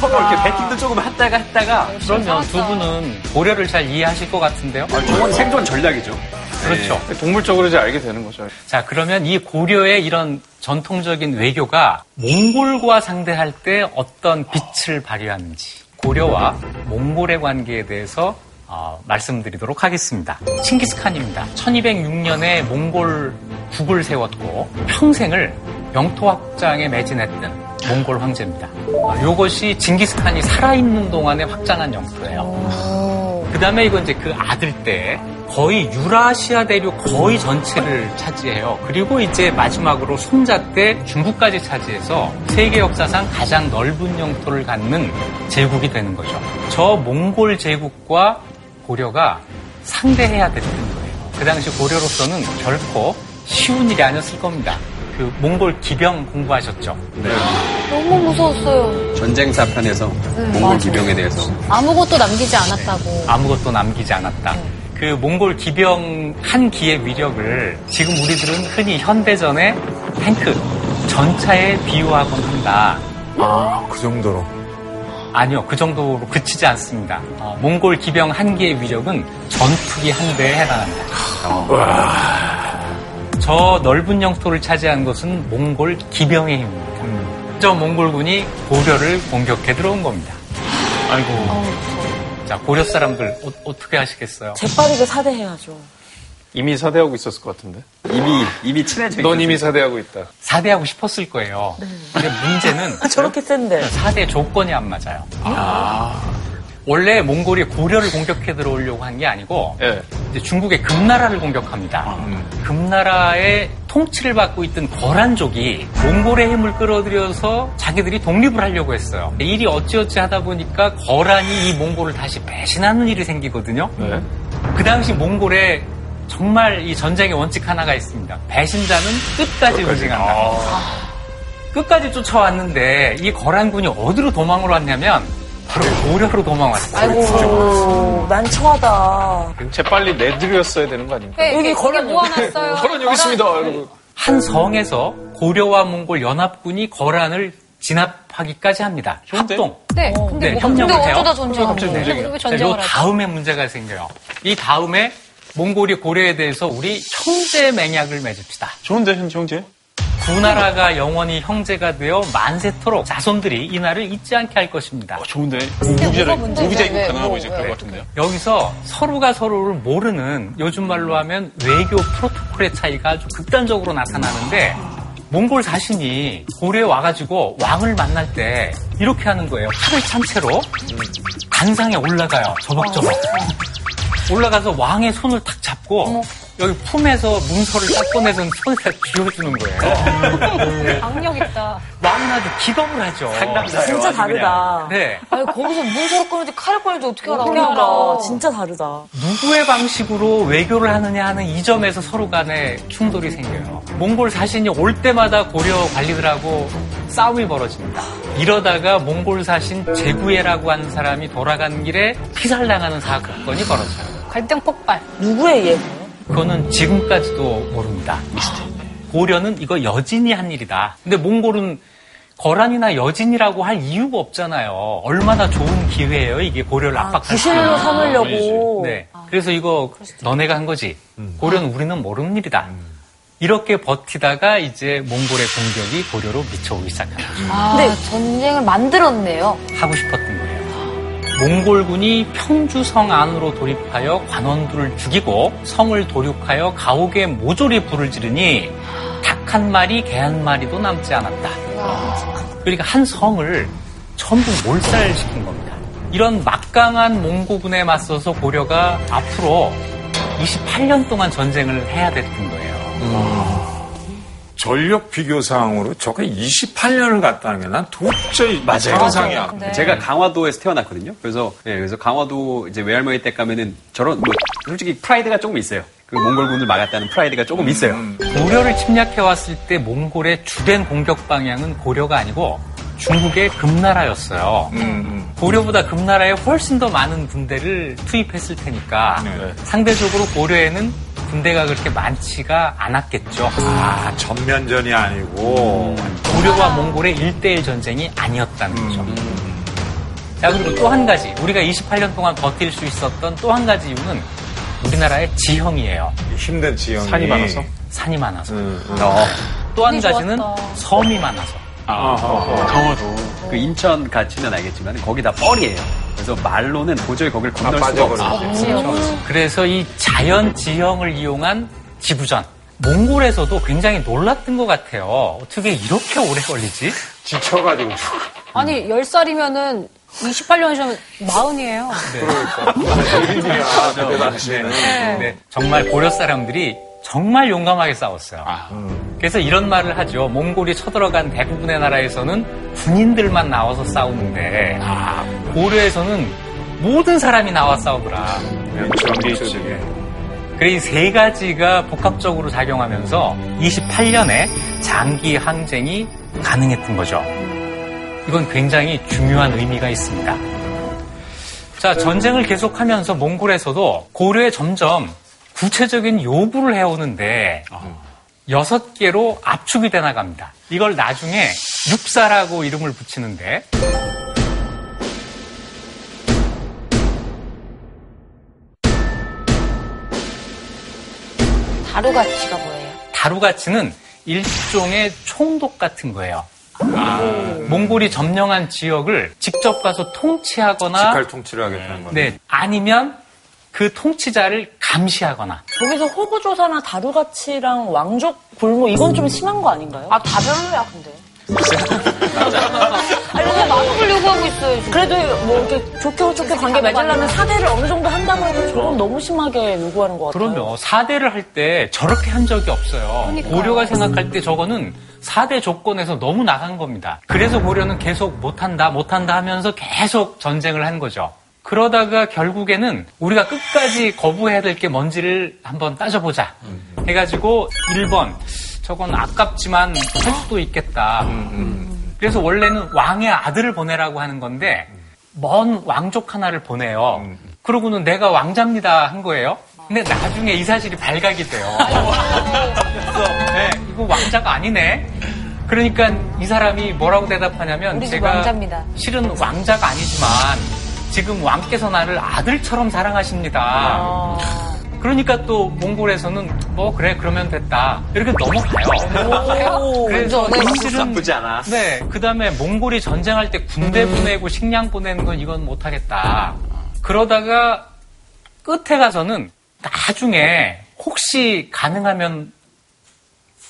Speaker 3: 서로 이렇게 배팅도 조금 했다가 했다가
Speaker 9: 그러면 두 분은 고려를 잘 이해하실 것 같은데요?
Speaker 3: 저건 생존 전략이죠.
Speaker 9: 그렇죠.
Speaker 1: 동물적으로 이제 알게 되는 거죠.
Speaker 9: 자, 그러면 이 고려의 이런 전통적인 외교가 몽골과 상대할 때 어떤 빛을 발휘하는지 고려와 몽골의 관계에 대해서 어, 말씀드리도록 하겠습니다. 칭기스칸입니다. 1206년에 몽골 국을 세웠고 평생을 영토 확장에 매진했던 몽골 황제입니다. 어, 이것이 징기스칸이 살아있는 동안에 확장한 영토예요. 그 다음에 이건 이제 그 아들 때 거의 유라시아 대륙 거의 전체를 차지해요. 그리고 이제 마지막으로 손자 때 중국까지 차지해서 세계 역사상 가장 넓은 영토를 갖는 제국이 되는 거죠. 저 몽골 제국과 고려가 상대해야 됐던 거예요. 그 당시 고려로서는 결코 쉬운 일이 아니었을 겁니다. 그 몽골 기병 공부하셨죠?
Speaker 2: 너무 무서웠어요.
Speaker 3: 전쟁사 편에서 몽골 기병에 대해서
Speaker 8: 아무것도 남기지 않았다고.
Speaker 9: 아무것도 남기지 않았다. 그 몽골 기병 한 기의 위력을 지금 우리들은 흔히 현대전의 탱크, 전차에 비유하곤 한다.
Speaker 6: 아, 그 정도로.
Speaker 9: 아니요, 그 정도로 그치지 않습니다. 어, 몽골 기병 한 기의 위력은 전투기 한 대에 해당합니다. 저 넓은 영토를 차지한 것은 몽골 기병의 힘입니다. 저 몽골군이 고려를 공격해 들어온 겁니다.
Speaker 4: 아이고.
Speaker 9: 자, 고려 사람들 어, 떻게 하시겠어요?
Speaker 7: 재빠르게 사대해야죠.
Speaker 1: 이미 사대하고 있었을 것 같은데.
Speaker 3: 이미 이미 친해져
Speaker 1: 넌. 이미 사대하고 있다.
Speaker 9: 사대하고 싶었을 거예요. 근데 문제는
Speaker 7: 아, (laughs) 저렇게 센데.
Speaker 9: 사대 조건이 안 맞아요. 원래 몽골이 고려를 공격해 들어오려고 한 게 아니고
Speaker 1: 예.
Speaker 9: 이제 중국의 금나라를 공격합니다. 금나라의 통치를 받고 있던 거란족이 몽골의 힘을 끌어들여서 자기들이 독립을 하려고 했어요. 일이 어찌어찌 하다 보니까 거란이 이 몽골을 다시 배신하는 일이 생기거든요.
Speaker 1: 네.
Speaker 9: 그 당시 몽골에 정말 이 전쟁의 원칙 하나가 있습니다. 배신자는 끝까지 응징한다. 끝까지 쫓아왔는데 이 거란군이 어디로 도망을 왔냐면 바로 고려로 도망왔어요.
Speaker 7: 아이고, 난처하다.
Speaker 1: 재빨리 내드렸어야 되는 거 아닙니까?
Speaker 8: 여기
Speaker 7: 여기 걸어놔.
Speaker 8: 모아놨어요.
Speaker 1: 저는 여기 있습니다.
Speaker 9: 한 성에서 고려와 몽골 연합군이 거란을 진압하기까지 합니다. 협동.
Speaker 8: 네, 근데
Speaker 9: 네,
Speaker 8: 뭐,
Speaker 9: 협력을
Speaker 8: 근데
Speaker 9: 해요.
Speaker 8: 어쩌다 해요?
Speaker 1: 전쟁이야.
Speaker 8: 왜
Speaker 9: 요? 다음에 문제가 생겨요. 이 다음에 몽골이 고려에 대해서 우리 형제 맹약을 맺읍시다.
Speaker 4: 좋은데, 현 형제?
Speaker 9: 두 나라가 영원히 형제가 되어 만세토록 자손들이 이 날을 잊지 않게 할 것입니다.
Speaker 4: 어, 좋은데. 무기자? 무기자
Speaker 8: 왜,
Speaker 4: 입국 가능하고
Speaker 8: 뭐,
Speaker 4: 이제
Speaker 8: 왜?
Speaker 4: 그럴 것 같은데요.
Speaker 9: 여기서 서로가 서로를 모르는 요즘 말로 하면 외교 프로토콜의 차이가 아주 극단적으로 나타나는데 몽골 자신이 고려에 와가지고 왕을 만날 때 이렇게 하는 거예요. 팔을 찬 채로 간상에 올라가요. 저벅저벅. 올라가서 왕의 손을 탁 잡고 여기 품에서 문서를 딱 꺼내서 손에다 쥐어주는 거예요.
Speaker 8: 악력 있다.
Speaker 9: 마음은 아주 기겁을 하죠.
Speaker 3: 상담사예요.
Speaker 7: 진짜 다르다.
Speaker 9: 네.
Speaker 2: 아니, 거기서 문서를 꺼내지 칼을 꺼내지 어떻게 알아?
Speaker 7: 그러니까 진짜 다르다.
Speaker 9: 누구의 방식으로 외교를 하느냐 하는 이 점에서 서로 간에 충돌이 생겨요. 몽골 사신이 올 때마다 고려 관리들하고 싸움이 벌어집니다. 이러다가 몽골 사신 제구예라고 하는 사람이 돌아간 길에 피살당하는 사건이 벌어져요.
Speaker 8: 갈등 폭발.
Speaker 7: 누구의 예고?
Speaker 9: 그거는 지금까지도 모릅니다. 고려는 이거 여진이 한 일이다. 근데 몽골은 거란이나 여진이라고 할 이유가 없잖아요. 얼마나 좋은 기회예요. 이게 고려를 압박할 수
Speaker 7: 구실로
Speaker 9: 있는.
Speaker 7: 삼으려고.
Speaker 9: 네. 그래서 이거 너네가 한 거지. 고려는 우리는 모르는 일이다. 이렇게 버티다가 이제 몽골의 공격이 고려로 미쳐오기 시작합니다.
Speaker 2: 아, 전쟁을 만들었네요.
Speaker 9: 하고 싶었던 거예요. 몽골군이 평주성 안으로 돌입하여 관원들을 죽이고 성을 도륙하여 가옥에 모조리 불을 지르니 닭 한 마리, 개 한 마리도 남지 않았다. 그러니까 한 성을 전부 몰살시킨 겁니다. 이런 막강한 몽고군에 맞서서 고려가 앞으로 28년 동안 전쟁을 해야 됐던 거예요.
Speaker 6: 전력 비교상으로 저게 28년을 갔다는 게 난 도저히 상상이야.
Speaker 2: 네.
Speaker 3: 제가 강화도에서 태어났거든요. 그래서 예, 그래서 강화도 이제 외할머니 댁 가면은 저런 뭐 솔직히 프라이드가 조금 있어요. 그 몽골군을 막았다는 프라이드가 조금 있어요.
Speaker 9: 고려를 침략해 왔을 때 몽골의 주된 공격 방향은 고려가 아니고 중국의 금나라였어요. 고려보다 금나라에 훨씬 더 많은 군대를 투입했을 테니까
Speaker 6: 네.
Speaker 9: 상대적으로 고려에는 군대가 그렇게 많지가 않았겠죠.
Speaker 6: 아, 전면전이 아니고.
Speaker 9: 고려와 몽골의 1대1 전쟁이 아니었다는 거죠. 자, 그리고 또 한 가지. 우리가 28년 동안 버틸 수 있었던 또 한 가지 이유는 우리나라의 지형이에요.
Speaker 6: 힘든 지형이.
Speaker 1: 산이 많아서?
Speaker 9: 산이 많아서.
Speaker 3: 어,
Speaker 9: 또한
Speaker 8: 운이
Speaker 9: 가지는
Speaker 8: 좋았다.
Speaker 9: 섬이 많아서.
Speaker 4: 아, 강화도.
Speaker 3: 그 인천 가시면 알겠지만 거기 다 뻘이에요. 그래서 말로는 도저히 거길 건널 수가 없어요.
Speaker 9: 그래서 이 자연 지형을 이용한 지부전. 몽골에서도 굉장히 놀랐던 것 같아요. 어떻게 이렇게 오래 걸리지?
Speaker 6: 지쳐가지고.
Speaker 8: 아니, 10살이면은 28년 전 마흔이에요.
Speaker 6: 일이야, 그때 당시에는.
Speaker 9: 네, 정말 고려 사람들이 정말 용감하게 싸웠어요. 그래서 이런 말을 하죠. 몽골이 쳐들어간 대부분의 나라에서는 군인들만 나와서 싸우는데 고려에서는 모든 사람이 나와 싸우더라.
Speaker 6: 연출이 있지.
Speaker 9: 그래 이 세 가지가 복합적으로 작용하면서 28년에 장기 항쟁이 가능했던 거죠. 이건 굉장히 중요한 의미가 있습니다. 자, 전쟁을 계속하면서 몽골에서도 고려에 점점 구체적인 요구를 해오는데 여섯 개로 압축이 돼 나갑니다. 이걸 나중에 육사라고 이름을 붙이는데
Speaker 2: 다루가치가 뭐예요?
Speaker 9: 다루가치는 일종의 총독 같은 거예요. 몽골이 점령한 지역을 직접 가서 통치하거나
Speaker 6: 직할 통치를 하겠다는 거네.
Speaker 9: 네, 아니면 그 통치자를 감시하거나
Speaker 7: 거기서 호구조사나 다루가치랑 왕족 골모 이건 좀 심한 거 아닌가요?
Speaker 2: 아, 다 별로야, 근데. 아니, 왜 마법을 요구하고 있어요, 지금?
Speaker 7: 그래도 뭐 이렇게 좋게 좋게 관계 맺으려면 사대를 어느 정도 한다고 해도 저건 너무 심하게 요구하는 것 같아요.
Speaker 9: 그럼요. 4대를 할 때 저렇게 한 적이 없어요. 고려가 생각할 때 저거는 4대 조건에서 너무 나간 겁니다. 그래서 고려는 계속 못한다, 못한다 하면서 계속 전쟁을 한 거죠. 그러다가 결국에는 우리가 끝까지 거부해야 될 게 뭔지를 한번 따져보자. 해가지고 1번, 저건 아깝지만 할 수도 있겠다. 그래서 원래는 왕의 아들을 보내라고 하는 건데 먼 왕족 하나를 보내요. 그러고는 내가 왕자입니다 한 거예요. 근데 나중에 이 사실이 발각이 돼요. 그래서 네, 이거 왕자가 아니네. 그러니까 이 사람이 뭐라고 대답하냐면 제가
Speaker 2: 왕자입니다.
Speaker 9: 실은 왕자가 아니지만 지금 왕께서 나를 아들처럼 사랑하십니다. 그러니까 또 몽골에서는 뭐 그래 그러면 됐다 이렇게 넘어가요. 그래서
Speaker 2: 네.
Speaker 9: 사실은
Speaker 3: 나쁘지 않아.
Speaker 9: 네, 그 다음에 몽골이 전쟁할 때 군대 보내고 식량 보내는 건 이건 못하겠다. 그러다가 끝에 가서는 나중에 혹시 가능하면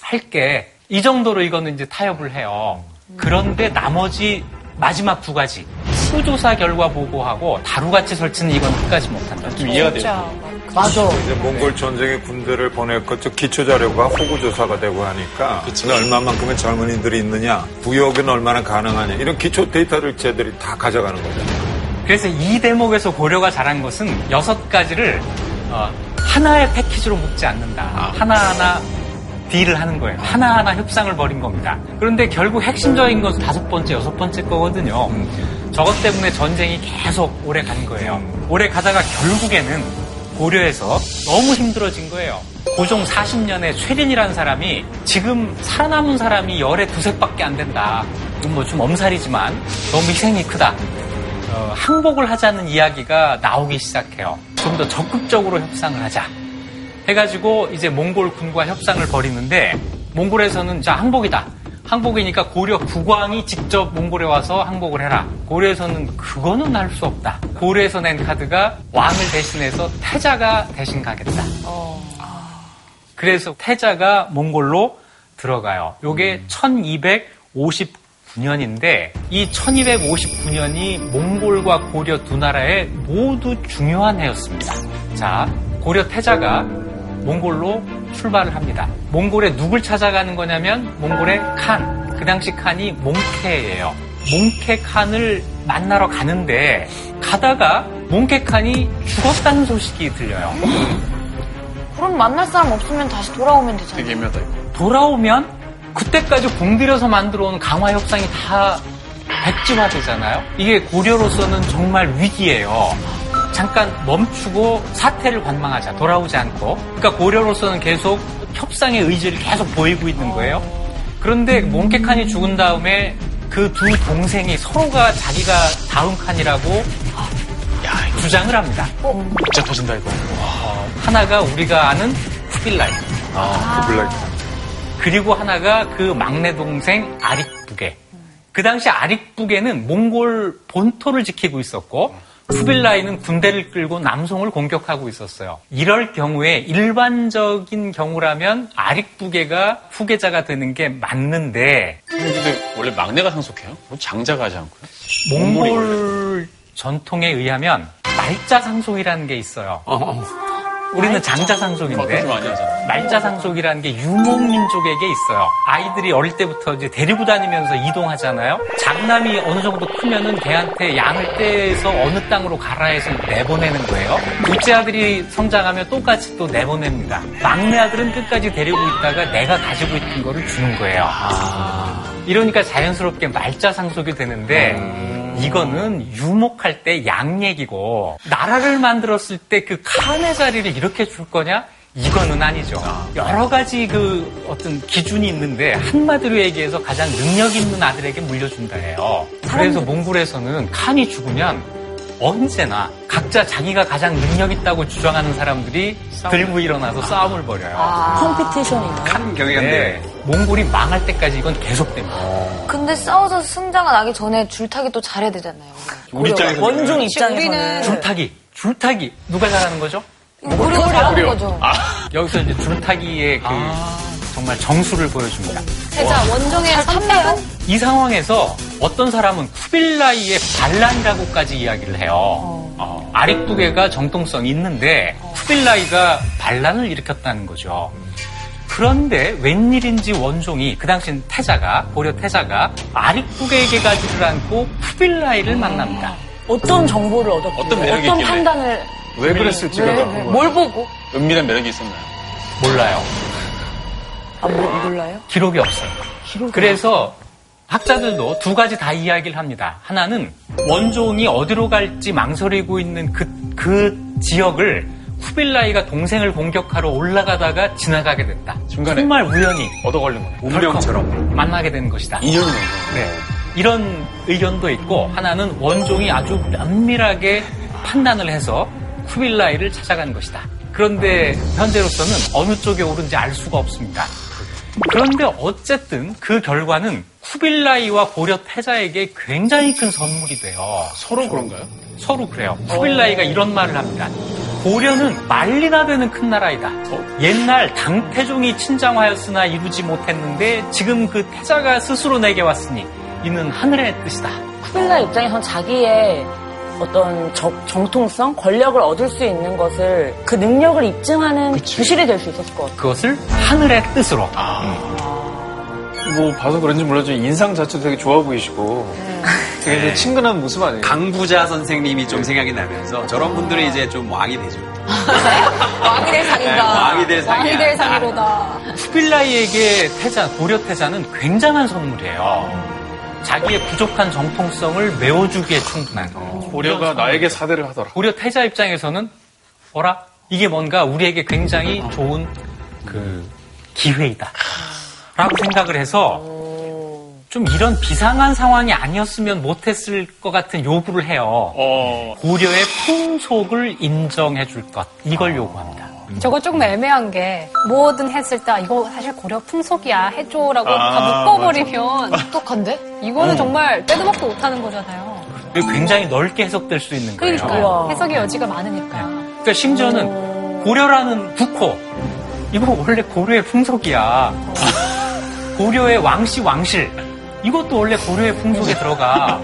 Speaker 9: 할게. 이 정도로 이거는 이제 타협을 해요. 그런데 나머지 마지막 두 가지. 후조사 결과 보고하고 다루같이 설치는 이건 끝까지 못한다.
Speaker 4: 좀 이해가 돼요.
Speaker 7: 맞아.
Speaker 6: 이제 몽골 전쟁에 군대를 보냈고 저 기초 자료가 호구 조사가 되고 하니까 그치. 얼마만큼의 젊은이들이 있느냐, 부역은 얼마나 가능하냐 이런 기초 데이터를 쟤들이 다 가져가는 거잖아요.
Speaker 9: 그래서 이 대목에서 고려가 잘한 것은 여섯 가지를 어, 하나의 패키지로 묶지 않는다. 하나하나 딜을 하는 거예요. 하나하나 협상을 벌인 겁니다. 그런데 결국 핵심적인 것은 다섯 번째, 여섯 번째 거거든요. 저것 때문에 전쟁이 계속 오래 간 거예요. 오래 가다가 결국에는 고려에서 너무 힘들어진 거예요. 고종 40년에 최린이라는 사람이 지금 살아남은 사람이 열에 두셋밖에 안 된다. 뭐 좀 엄살이지만 너무 희생이 크다. 어, 항복을 하자는 이야기가 나오기 시작해요. 좀 더 적극적으로 협상을 하자. 해가지고 이제 몽골 군과 협상을 벌이는데 몽골에서는 자 항복이다. 항복이니까 고려 국왕이 직접 몽골에 와서 항복을 해라. 고려에서는 그거는 할 수 없다. 고려에서 낸 카드가 왕을 대신해서 태자가 대신 가겠다. 그래서 태자가 몽골로 들어가요. 요게 1259년인데 이 1259년이 몽골과 고려 두 나라의 모두 중요한 해였습니다. 자, 고려 태자가 몽골로 출발을 합니다. 몽골에 누굴 찾아가는 거냐면 몽골의 칸. 그 당시 칸이 몽케예요. 몽케 칸을 만나러 가는데 가다가 몽케 칸이 죽었다는 소식이 들려요.
Speaker 2: 그럼 만날 사람 없으면 다시 돌아오면 되잖아요.
Speaker 4: 되게 애매하다.
Speaker 9: 돌아오면 그때까지 공들여서 만들어 온 강화 협상이 다 백지화 되잖아요. 이게 고려로서는 정말 위기예요. 잠깐 멈추고 사태를 관망하자. 돌아오지 않고. 그러니까 고려로서는 계속 협상의 의지를 계속 보이고 있는 거예요. 그런데 몽케칸이 죽은 다음에 그 두 동생이 서로가 자기가 다음 칸이라고 주장을 합니다.
Speaker 4: 진짜 터진다, 이거.
Speaker 9: 하나가 우리가 아는 쿠빌라이.
Speaker 6: 아, 블랙.
Speaker 9: 그리고 하나가 그 막내 동생 아릭부게. 그 당시 아릭부게는 몽골 본토를 지키고 있었고 쿠빌라이는 군대를 끌고 남송을 공격하고 있었어요. 이럴 경우에 일반적인 경우라면 아릭부게가 후계자가 되는 게 맞는데
Speaker 4: 근데 원래 막내가 상속해요? 뭐 장자가 하지 않고요?
Speaker 9: 몽골 전통에 의하면 말자 상속이라는 게 있어요. 우리는 장자 상속인데
Speaker 4: 그것도 좀 많이 하잖아.
Speaker 9: 말자 상속이라는 게 유목민족에게 있어요. 아이들이 어릴 때부터 이제 데리고 다니면서 이동하잖아요. 장남이 어느 정도 크면은 걔한테 양을 떼서 어느 땅으로 가라 해서 내보내는 거예요. 둘째 아들이 성장하면 똑같이 또 내보냅니다. 막내 아들은 끝까지 데리고 있다가 내가 가지고 있던 거를 주는 거예요. 이러니까 자연스럽게 말자 상속이 되는데 이거는 유목할 때 양 얘기고 나라를 만들었을 때 그 칸의 자리를 이렇게 줄 거냐? 이거는 아니죠. 여러 가지 그 어떤 기준이 있는데 한마디로 얘기해서 가장 능력 있는 아들에게 물려준다 해요. 그래서 몽골에서는 칸이 죽으면 언제나 각자 자기가 가장 능력 있다고 주장하는 사람들이 들고 일어나서 싸움을 벌여요.
Speaker 7: 컴피티션이네.
Speaker 3: 칸 경기인데
Speaker 9: 네, 몽골이 망할 때까지 이건 계속됩니다.
Speaker 2: 근데 싸워서 승자가 나기 전에 줄타기 또 잘해야 되잖아요.
Speaker 4: 우리 입장에서.
Speaker 7: 원중
Speaker 2: 우리는
Speaker 7: 입장에서는
Speaker 9: 줄타기, 줄타기 누가 잘하는 거죠?
Speaker 2: 우리가 잘하는 거죠.
Speaker 9: 여기서 이제 줄타기의 그 정말 정수를 보여줍니다.
Speaker 2: 대자 원정의 선배요?
Speaker 9: 이 상황에서 어떤 사람은 쿠빌라이의 반란이라고까지 이야기를 해요. 어, 아릭부게가 정통성이 있는데 쿠빌라이가 반란을 일으켰다는 거죠. 그런데 웬일인지 원종이 그 당시엔 태자가 고려 태자가 아릭부게에게 가지를 않고 쿠빌라이를 만납니다.
Speaker 7: 어떤 정보를 얻었길래
Speaker 4: 어떤 매력이
Speaker 7: 어떤
Speaker 4: 있길래?
Speaker 7: 판단을
Speaker 1: 왜 그랬을지가
Speaker 2: 나뭘 보고?
Speaker 4: 은밀한 매력이 있었나요?
Speaker 9: 몰라요.
Speaker 7: 아, 뭐, 몰라요?
Speaker 9: 기록이 없어요. 그래서 학자들도 두 가지 다 이야기를 합니다. 하나는 원종이 어디로 갈지 망설이고 있는 그, 그 지역을 쿠빌라이가 동생을 공격하러 올라가다가 지나가게 됐다.
Speaker 4: 중간에.
Speaker 9: 정말 우연히
Speaker 1: 얻어 걸린 거네.
Speaker 3: 운명처럼.
Speaker 9: 만나게 된 것이다.
Speaker 4: 인연이네.
Speaker 9: 네. 이런 의견도 있고 하나는 원종이 아주 면밀하게 판단을 해서 쿠빌라이를 찾아간 것이다. 그런데 현재로서는 어느 쪽에 옳은지 알 수가 없습니다. 그런데 어쨌든 그 결과는 쿠빌라이와 고려 태자에게 굉장히 큰 선물이 돼요.
Speaker 4: 서로 그런가요?
Speaker 9: 서로 그래요. 쿠빌라이가 이런 말을 합니다. 고려는 말리나 되는 큰 나라이다. 옛날 당태종이 친장하였으나 이루지 못했는데 지금 그 태자가 스스로 내게 왔으니 이는 하늘의 뜻이다.
Speaker 7: 쿠빌라 입장에선 자기의 어떤 적- 정통성, 권력을 얻을 수 있는 것을 그 능력을 입증하는 부실이 될 수 있었을 것 같아요.
Speaker 9: 그것을 하늘의 뜻으로.
Speaker 1: 뭐 봐서 그런지 몰라지만 인상 자체도 되게 좋아 보이시고 되게 이제 친근한 모습 아니에요?
Speaker 3: 강부자 선생님이 좀 생각이 나면서 저런 분들이 이제 좀 왕이 되죠. (laughs)
Speaker 2: 왕이 될
Speaker 3: 네,
Speaker 2: 상인가.
Speaker 3: 왕이 될 상이야.
Speaker 8: 왕이 될 상이로다.
Speaker 9: 쿠빌라이에게 태자, 고려 태자는 굉장한 선물이에요. 자기의 부족한 정통성을 메워주기에 충분한.
Speaker 1: 고려가 나에게 사대를 하더라.
Speaker 9: 고려 태자 입장에서는 어라 이게 뭔가 우리에게 굉장히 좋은 그 기회이다. 라고 생각을 해서 좀 이런 비상한 상황이 아니었으면 못했을 것 같은 요구를 해요.
Speaker 4: 어,
Speaker 9: 고려의 풍속을 인정해 줄 것. 이걸 요구합니다.
Speaker 8: 저거 조금 애매한 게 뭐든 했을 때 아, 이거 사실 고려 풍속이야 해줘라고
Speaker 4: 아,
Speaker 8: 다 묶어버리면
Speaker 2: 똑똑한데?
Speaker 8: 이거는 정말 빼도 박도 못하는 거잖아요.
Speaker 9: 굉장히 넓게 해석될 수 있는 거예요.
Speaker 8: 그러니까요. 해석의 여지가 많으니까.
Speaker 9: 그러니까 심지어는 고려라는 국호 이거 원래 고려의 풍속이야. (laughs) 고려의 왕씨 왕실 이것도 원래 고려의 풍속에 들어가.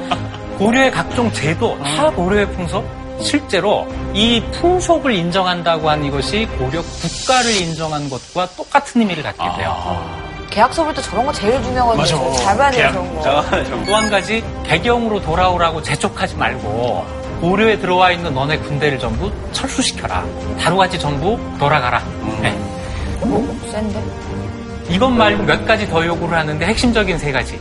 Speaker 9: 고려의 각종 제도 다 고려의 풍속. 실제로 이 풍속을 인정한다고 한 이것이 고려 국가를 인정한 것과 똑같은 의미를 갖게 돼요.
Speaker 2: 계약서 볼 때 저런 거 제일 중요하거든요. 잘 봐야 돼요, 저런 거.
Speaker 9: 또 한 가지 배경으로 돌아오라고 재촉하지 말고 고려에 들어와 있는 너네 군대를 전부 철수시켜라. 다루가지 전부 돌아가라. 네.
Speaker 2: 센데?
Speaker 9: 이것 말고 몇 가지 더 요구를 하는데 핵심적인 세 가지.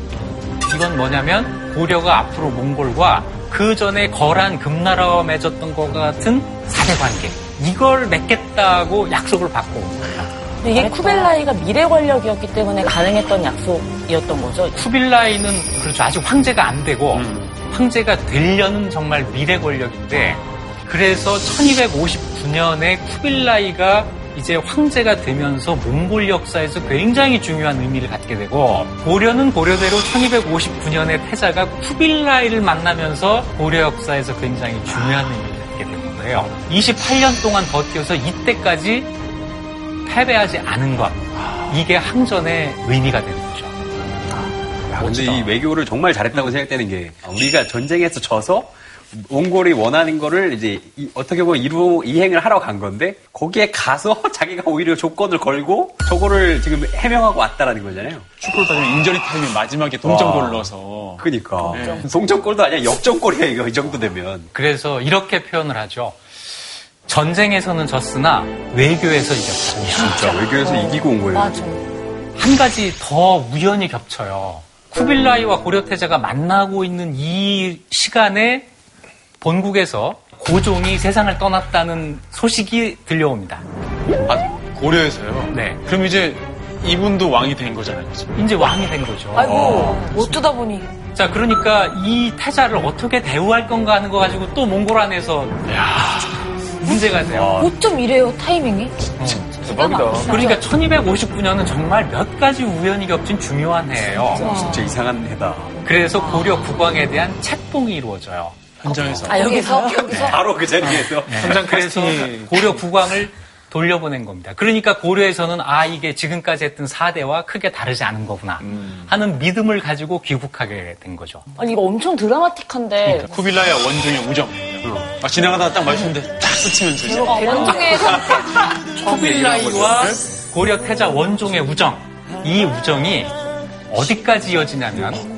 Speaker 9: 이건 뭐냐면 고려가 앞으로 몽골과 그 전에 거란 금나라와 맺었던 것 같은 사대 관계. 이걸 맺겠다고 약속을 받고.
Speaker 7: 근데 이게 쿠빌라이가 미래 권력이었기 때문에 가능했던 약속이었던 거죠.
Speaker 9: 쿠빌라이는 그렇죠. 아직 황제가 안 되고 황제가 되려는 정말 미래 권력인데 그래서 1259년에 쿠빌라이가 이제 황제가 되면서 몽골 역사에서 굉장히 중요한 의미를 갖게 되고 고려는 고려대로 1259년에 태자가 쿠빌라이를 만나면서 고려 역사에서 굉장히 중요한 의미를 갖게 되는 거예요. 28년 동안 버텨서 이때까지 패배하지 않은 것 이게 항전의 의미가 되는 거죠.
Speaker 3: 야, 근데 이 외교를 정말 잘했다고 생각되는 게 우리가 전쟁에서 져서 몽골이 원하는 거를 이제 이- 어떻게 보면 이루 이행을 하러 간 건데 거기에 가서 (laughs) 자기가 오히려 조건을 걸고 저거를 지금 해명하고 왔다라는 거잖아요.
Speaker 4: 축구를 따지면 인저리 타임에 마지막에 동점골을 넣어서
Speaker 3: 그러니까 동점골도 아니야 역전골이야 이거 이 정도 되면.
Speaker 9: 그래서 이렇게 표현을 하죠. 전쟁에서는 졌으나 외교에서 이겼다.
Speaker 3: 진짜 외교에서 이기고 온 거예요.
Speaker 2: 맞아.
Speaker 9: 한 가지 더 우연히 겹쳐요. 쿠빌라이와 고려태자가 만나고 있는 이 시간에 본국에서 고종이 세상을 떠났다는 소식이 들려옵니다.
Speaker 4: 아, 고려에서요.
Speaker 9: 네.
Speaker 4: 그럼 이제 이분도 왕이 된 거잖아요. 그죠?
Speaker 9: 이제 왕이 된 거죠.
Speaker 2: 아이고, 어쩌다 보니.
Speaker 9: 자, 그러니까 이 태자를 어떻게 대우할 건가 하는 거 가지고 또 몽골 안에서 문제가 돼요.
Speaker 2: 어쩜 이래요, 타이밍이?
Speaker 1: 대박이다.
Speaker 9: 그러니까 1259년은 정말 몇 가지 우연히 겹친 중요한 해예요.
Speaker 3: 진짜 이상한 해다.
Speaker 9: 그래서 고려 국왕에 대한 책봉이 이루어져요.
Speaker 4: 현장에서.
Speaker 7: 아, 여기서?
Speaker 2: 여기서?
Speaker 3: 바로 그 자리에서
Speaker 1: 현장
Speaker 9: 그래서
Speaker 1: 캐스팅이
Speaker 9: 고려 국왕을 돌려보낸 겁니다. 그러니까 고려에서는 아 이게 지금까지 했던 사대와 크게 다르지 않은 거구나 하는 믿음을 가지고 귀국하게 된 거죠.
Speaker 7: 아니, 이거 엄청 드라마틱한데.
Speaker 4: 그러니까 쿠빌라이와 원종의 우정. 막 지나가다가 딱 마주쳤는데 딱 스치면서 이제.
Speaker 8: 원종의 선택.
Speaker 9: 쿠빌라이와 고려 태자 원종의 우정 이 우정이 어디까지 이어지냐면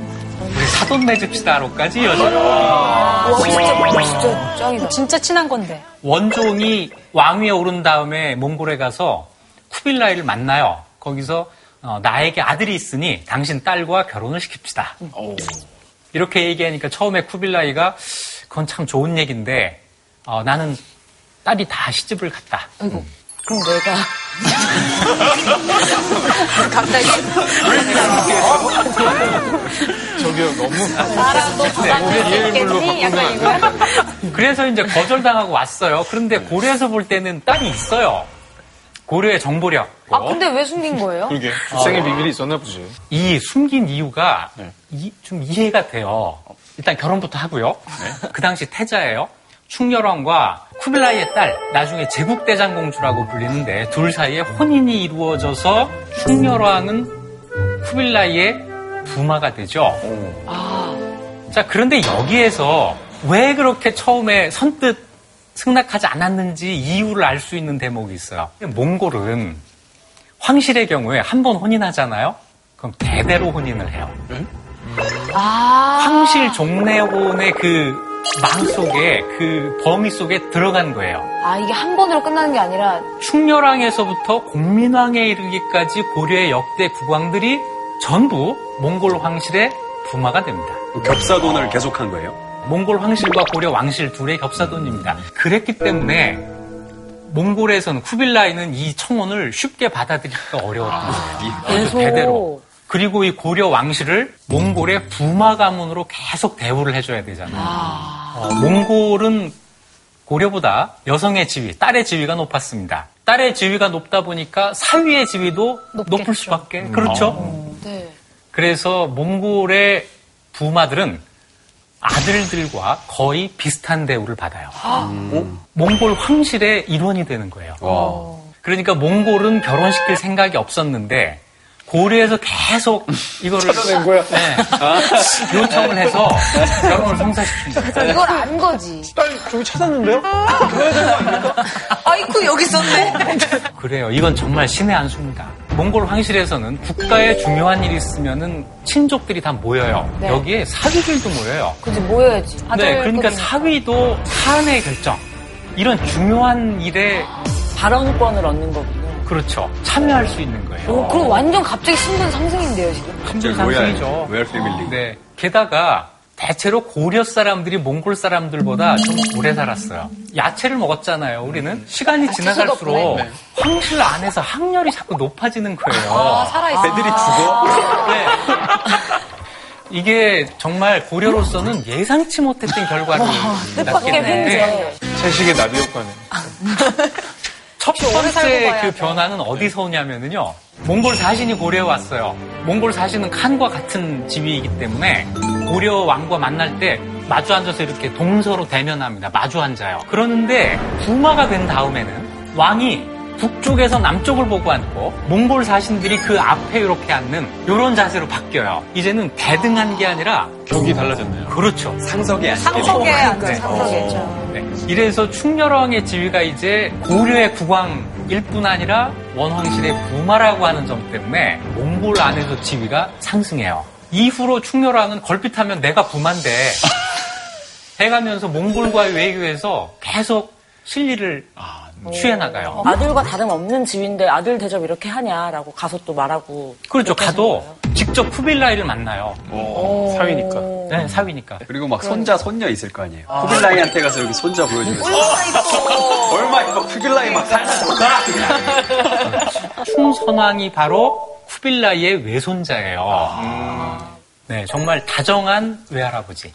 Speaker 9: 사돈 맺읍시다로까지 이어져요.
Speaker 2: 와, 진짜, 진짜 짱이다.
Speaker 8: 진짜 친한 건데.
Speaker 9: 원종이 왕위에 오른 다음에 몽골에 가서 쿠빌라이를 만나요. 거기서 어, 나에게 아들이 있으니 당신 딸과 결혼을 시킵시다. 이렇게 얘기하니까 처음에 쿠빌라이가 그건 참 좋은 얘기인데 어, 나는 딸이 다 시집을 갔다.
Speaker 2: 그럼 내가. 갑자기.
Speaker 1: 저기요 너무
Speaker 8: 또 부담이 있겠니? 약간 이거야.
Speaker 9: 그래서 이제 거절당하고 왔어요. 그런데 고려에서 볼 때는 딸이 있어요. 고려의 정보력.
Speaker 2: 아, 근데 왜 숨긴 거예요?
Speaker 4: 그러게.
Speaker 1: 출생의 비밀이 있었나 보지.
Speaker 9: 이 숨긴 이유가
Speaker 4: 네.
Speaker 9: 이- 좀 이해가 돼요. 일단 결혼부터 하고요. 그 당시 태자예요. 충렬왕과 쿠빌라이의 딸, 나중에 제국대장 공주라고 불리는데 둘 사이에 혼인이 이루어져서 충렬왕은 쿠빌라이의 부마가 되죠. 자, 그런데 여기에서 왜 그렇게 처음에 선뜻 승낙하지 않았는지 이유를 알 수 있는 대목이 있어요. 몽골은 황실의 경우에 한 번 혼인하잖아요? 그럼 대대로 혼인을 해요.
Speaker 2: 아.
Speaker 9: 황실 종래혼의 그 망 속에 그 범위 속에 들어간 거예요.
Speaker 2: 아, 이게 한 번으로 끝나는 게 아니라
Speaker 9: 충렬왕에서부터 공민왕에 이르기까지 고려의 역대 국왕들이 전부 몽골 황실의 부마가 됩니다.
Speaker 3: 겹사돈을 계속한 거예요?
Speaker 9: 몽골 황실과 고려 왕실 둘의 겹사돈입니다. 그랬기 때문에 몽골에서는 쿠빌라이는 이 청혼을 쉽게 받아들이기가 어려웠던 거예요.
Speaker 7: 계속.
Speaker 9: 대대로. 그리고 이 고려 왕실을 몽골의 부마 가문으로 계속 대우를 해줘야 되잖아요. 어, 몽골은 고려보다 여성의 지위, 딸의 지위가 높았습니다. 딸의 지위가 높다 보니까 사위의 지위도
Speaker 8: 높겠죠.
Speaker 9: 높을 수밖에. 그렇죠.
Speaker 2: 네.
Speaker 9: 그래서 몽골의 부마들은 아들들과 거의 비슷한 대우를 받아요. 몽골 황실의 일원이 되는 거예요.
Speaker 3: 와.
Speaker 9: 그러니까 몽골은 결혼시킬 생각이 없었는데 고려에서 계속 이거를 (laughs) 네, 요청을 해서 결혼을 성사시킨 거예요.
Speaker 2: 이걸 안 거지.
Speaker 1: 딸 저기 찾았는데요?
Speaker 2: 아이쿠, 여기 있었네.
Speaker 9: 그래요. 이건 정말 신의 한 수입니다. 몽골 황실에서는 국가에 중요한 일이 있으면은 친족들이 다 모여요.
Speaker 2: 네.
Speaker 9: 여기에 사위들도 모여요.
Speaker 2: 그지, 모여야지.
Speaker 9: 네, 그러니까 사위도 사안의 결정 이런 중요한 일에
Speaker 7: 발언권을 얻는 거군요.
Speaker 9: 그렇죠 참여할 수 있는 거예요.
Speaker 2: 오, 그럼 완전 갑자기 신분 상승인데요, 지금.
Speaker 9: 신분 상승이죠.
Speaker 3: 로얄 패밀리.
Speaker 9: 네, 게다가 대체로 고려 사람들이 몽골 사람들보다 좀 오래 살았어요. 야채를 먹었잖아요. 우리는 시간이 지나갈수록
Speaker 2: 네.
Speaker 9: 황실 안에서 학렬이 자꾸 높아지는 거예요.
Speaker 2: 아, 살아있어.
Speaker 3: 애들이 죽어?
Speaker 9: 네. (laughs) 이게 정말 고려로서는 예상치 못했던 결과를 낳게
Speaker 7: 뜻밖의
Speaker 9: 되는데.
Speaker 1: 채식의 나비 효과네.
Speaker 9: 첫 번째 그
Speaker 2: 돼.
Speaker 9: 변화는 어디서 오냐면은요. 몽골 사신이 고려에 왔어요. 몽골 사신은 칸과 같은 지위이기 때문에 고려 왕과 만날 때 마주 앉아서 이렇게 동서로 대면합니다. 마주 앉아요. 그러는데 부마가 된 다음에는 왕이 북쪽에서 남쪽을 보고 앉고 몽골 사신들이 그 앞에 이렇게 앉는 이런 자세로 바뀌어요. 이제는 대등한 게 아니라
Speaker 1: 격이 달라졌네요.
Speaker 9: 그렇죠.
Speaker 3: 상석에 앉게.
Speaker 2: 상석에 앉아,
Speaker 9: 네.
Speaker 2: 상석에.
Speaker 9: 네. 이래서 충렬왕의 지위가 이제 고려의 국왕일 뿐 아니라 원황실의 부마라고 하는 점 때문에 몽골 안에서 지위가 상승해요. 이후로 충렬왕은 걸핏하면 내가 부마인데 (laughs) 해가면서 몽골과의 외교에서 계속 실리를 취해 나가요.
Speaker 7: 아들과 다름없는 집인데 아들 대접 이렇게 하냐라고 가서 또 말하고.
Speaker 9: 그렇죠. 가도. 직접 쿠빌라이를 만나요.
Speaker 1: 사위니까.
Speaker 9: 네, 사위니까.
Speaker 3: 그리고 막 손자, 손녀 있을 거 아니에요. 쿠빌라이한테 가서 여기 손자 보여주면서. (laughs) 얼마 이뻐. 쿠빌라이 막 살짝 (laughs)
Speaker 9: 충선왕이 바로 쿠빌라이의 외손자예요. 네, 정말 다정한 외할아버지.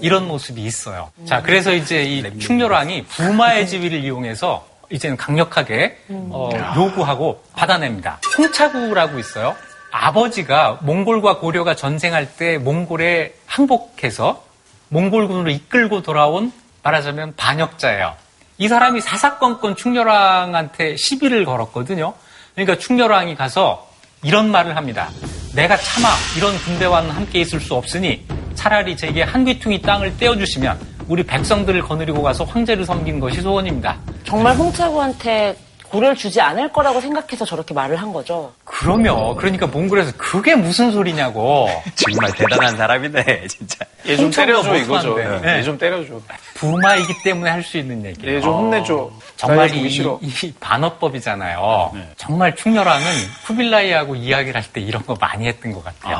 Speaker 9: 이런 모습이 있어요. 자, 그래서 이제 이 충렬왕이 부마의 지위를 이용해서 이제는 강력하게 어, 요구하고 받아냅니다. 홍차구라고 있어요. 아버지가 몽골과 고려가 전쟁할 때 몽골에 항복해서 몽골군으로 이끌고 돌아온 말하자면 반역자예요. 이 사람이 사사건건 충렬왕한테 시비를 걸었거든요. 그러니까 충렬왕이 가서 이런 말을 합니다. 내가 차마 이런 군대와는 함께 있을 수 없으니 차라리 제게 한 귀퉁이 땅을 떼어주시면 우리 백성들을 거느리고 가서 황제를 섬기는 것이 소원입니다.
Speaker 7: 정말 홍차구한테 고려를 주지 않을 거라고 생각해서 저렇게 말을 한 거죠.
Speaker 9: 그러면 그러니까 몽골에서 그게 무슨 소리냐고 (laughs)
Speaker 3: 정말 대단한 사람이네, 진짜.
Speaker 1: 얘 좀 때려줘 이거죠.
Speaker 9: 네.
Speaker 1: 얘좀 때려줘.
Speaker 9: 부마이기 때문에 할 수 있는 얘기예요.
Speaker 1: 얘좀 혼내줘.
Speaker 9: 정말 이,
Speaker 1: 싫어.
Speaker 9: 이 반어법이잖아요. 정말 충렬왕은 쿠빌라이하고 이야기를 할 때 이런 거 많이 했던 것 같아요.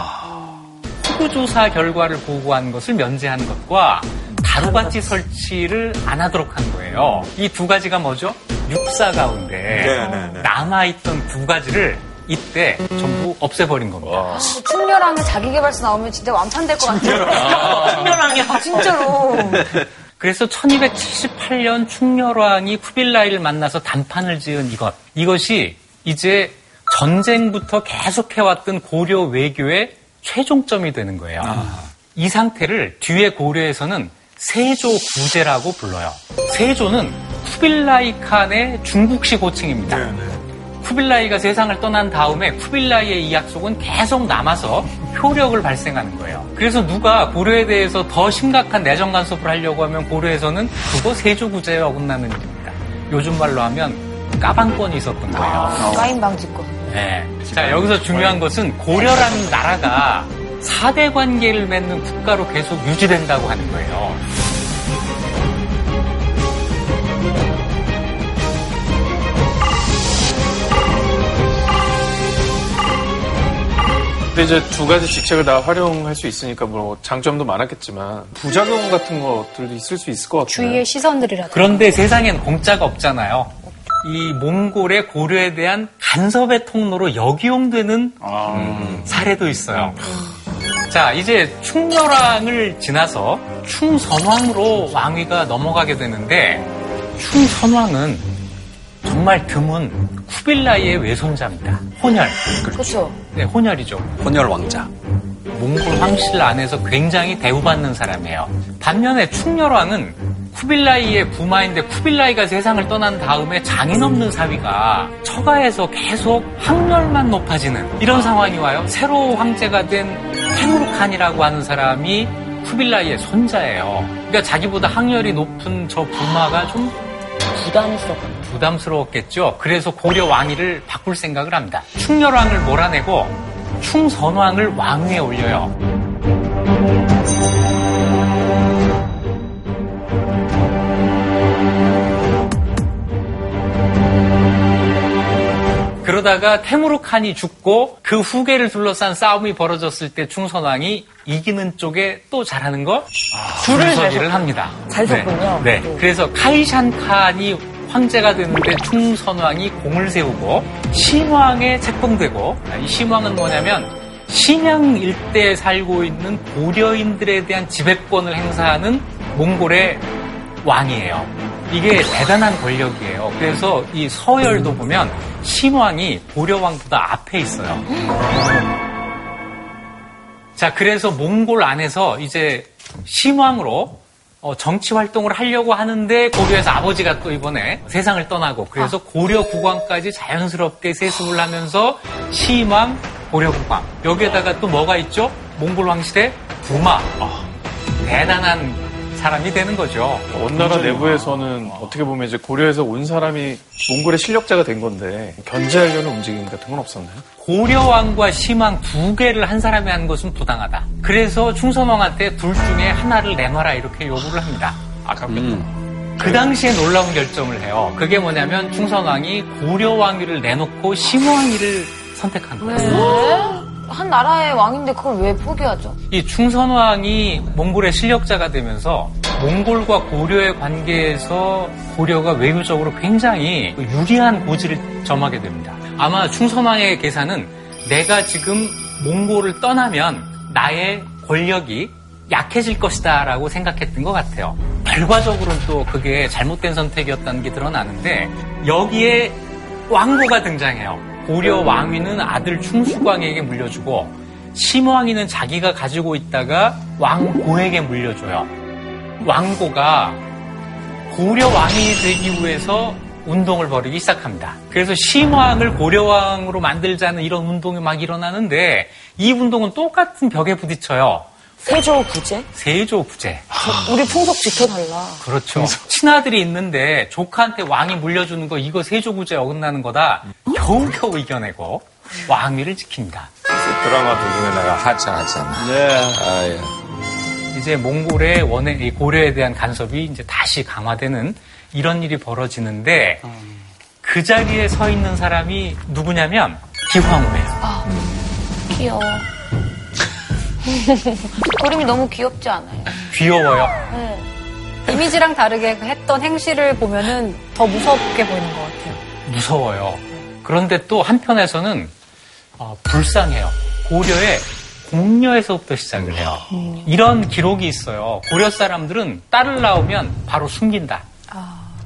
Speaker 9: 후구조사 결과를 보고한 것을 면제한 것과 다루바치 설치를 안 하도록 한 거예요. 이 두 가지가 뭐죠? 육사 가운데
Speaker 6: 네, 네, 네.
Speaker 9: 남아있던 두 가지를 이때 전부 없애버린 겁니다.
Speaker 2: 충렬왕의 자기개발서 나오면 진짜 완판될 것 같아요. 충렬왕이야. 진짜로. (laughs)
Speaker 9: 그래서 1278년 충렬왕이 쿠빌라이를 만나서 단판을 지은 이것. 이것이 이제 전쟁부터 계속해왔던 고려 외교의 최종점이 되는 거예요. 이 상태를 뒤에 고려에서는 세조 구제라고 불러요. 세조는 쿠빌라이 칸의 중국식 호칭입니다. 쿠빌라이가 세상을 떠난 다음에 쿠빌라이의 이 약속은 계속 남아서 효력을 발생하는 거예요. 그래서 누가 고려에 대해서 더 심각한 내정 간섭을 하려고 하면 고려에서는 그거 세조구제에 어긋나는 일입니다. 요즘 말로 하면 까방권이 있었던 거예요.
Speaker 2: 까인 방지권.
Speaker 9: 네. 자, 여기서 중요한 것은 고려라는 나라가 사대 관계를 맺는 국가로 계속 유지된다고 하는 거예요.
Speaker 1: 근데 이제 두 가지 직책을 다 활용할 수 있으니까 뭐 장점도 많았겠지만 부작용 같은 것들도 있을 수 있을 것 같아요.
Speaker 8: 주위의 시선들이라든가.
Speaker 9: 그런데 세상엔 공짜가 없잖아요. 이 몽골의 고려에 대한 간섭의 통로로 역이용되는 사례도 있어요. 자, 이제 충렬왕을 지나서 충선왕으로 왕위가 넘어가게 되는데 충선왕은 정말 드문 쿠빌라이의 외손자입니다. 혼혈.
Speaker 2: 그렇죠.
Speaker 9: 네, 혼혈이죠.
Speaker 3: 혼혈 왕자.
Speaker 9: 몽골 황실 안에서 굉장히 대우받는 사람이에요. 반면에 충렬왕은 쿠빌라이의 부마인데 쿠빌라이가 세상을 떠난 다음에 장인 없는 사위가 처가에서 계속 학렬만 높아지는 이런 상황이 와요. 새로 황제가 된 테무르칸이라고 하는 사람이 쿠빌라이의 손자예요. 그러니까 자기보다 학렬이 높은 저 부마가 좀
Speaker 7: 부담스럽고.
Speaker 9: 부담스러웠겠죠. 그래서 고려 왕위를 바꿀 생각을 합니다. 충렬왕을 몰아내고 충선왕을 왕위에 올려요. 그러다가 테무르 칸이 죽고 그 후계를 둘러싼 싸움이 벌어졌을 때 충선왕이 이기는 쪽에 또 잘하는 거
Speaker 7: 줄을
Speaker 9: 줄서기를 합니다.
Speaker 7: 잘 섰군요.
Speaker 9: 네. 네. 그래서 카이샨 칸이 황제가 되는데 충선왕이 공을 세우고 신왕에 책봉되고 이 신왕은 뭐냐면 신양 일대에 살고 있는 고려인들에 대한 지배권을 행사하는 몽골의 왕이에요. 이게 대단한 권력이에요. 그래서 이 서열도 보면 신왕이 고려왕보다 앞에 있어요. 자, 그래서 몽골 안에서 이제 신왕으로 어, 정치 활동을 하려고 하는데 고려에서 아버지가 또 이번에 세상을 떠나고 그래서 고려 국왕까지 자연스럽게 세습을 하면서 시왕 고려 국왕. 여기에다가 또 뭐가 있죠? 몽골 왕실의 부마. 대단한 사람이 되는 거죠.
Speaker 1: 원나라 내부에서는 어떻게 보면 이제 고려에서 온 사람이 몽골의 실력자가 된 건데 견제하려는 움직임 같은 건 없었나요?
Speaker 9: 고려왕과 심왕 두 개를 한 사람이 한 것은 부당하다. 그래서 충선왕한테 둘 중에 하나를 내놔라 이렇게 요구를 합니다.
Speaker 4: 아깝겠다.
Speaker 9: 음. 그 당시에 놀라운 결정을 해요. 그게 뭐냐면 충선왕이 고려왕위를 내놓고 심왕위를 선택한 거예요.
Speaker 2: 한 나라의 왕인데 그걸 왜 포기하죠?
Speaker 9: 이 충선왕이 몽골의 실력자가 되면서 몽골과 고려의 관계에서 고려가 외교적으로 굉장히 유리한 고지를 점하게 됩니다. 아마 충선왕의 계산은 내가 지금 몽골을 떠나면 나의 권력이 약해질 것이다 라고 생각했던 것 같아요. 결과적으로는 또 그게 잘못된 선택이었다는 게 드러나는데 여기에 왕고가 등장해요. 고려 왕위는 아들 충수광에게 물려주고 심왕위는 자기가 가지고 있다가 왕고에게 물려줘요. 왕고가 고려 왕이 되기 위해서 운동을 벌이기 시작합니다. 그래서 심왕을 고려왕으로 만들자는 이런 운동이 막 일어나는데 이 운동은 똑같은 벽에 부딪혀요.
Speaker 7: 세조 부재?
Speaker 9: 세조 부재.
Speaker 7: 우리 풍속 지켜달라.
Speaker 9: 그렇죠. 친아들이 있는데 조카한테 왕이 물려주는 거 이거 세조 부재 어긋나는 거다. 겨우겨우 이겨내고 왕위를 지킵니다.
Speaker 6: 드라마 도중에 내가 하차하잖아.
Speaker 1: 네.
Speaker 6: 아, 예.
Speaker 9: 이제 몽골의 원해 이 고려에 대한 간섭이 이제 다시 강화되는 이런 일이 벌어지는데 그 자리에 서 있는 사람이 누구냐면 기황후예요.
Speaker 2: 귀여워. (laughs) 그림이 너무 귀엽지 않아요?
Speaker 9: 귀여워요.
Speaker 2: 네.
Speaker 8: 이미지랑 다르게 했던 행실을 보면은 더 무섭게 보이는 것 같아요.
Speaker 9: 무서워요. 그런데 또 한편에서는 어, 불쌍해요. 고려의 공녀에서부터 시작을 해요. 이런 기록이 있어요. 고려 사람들은 딸을 낳으면 바로 숨긴다.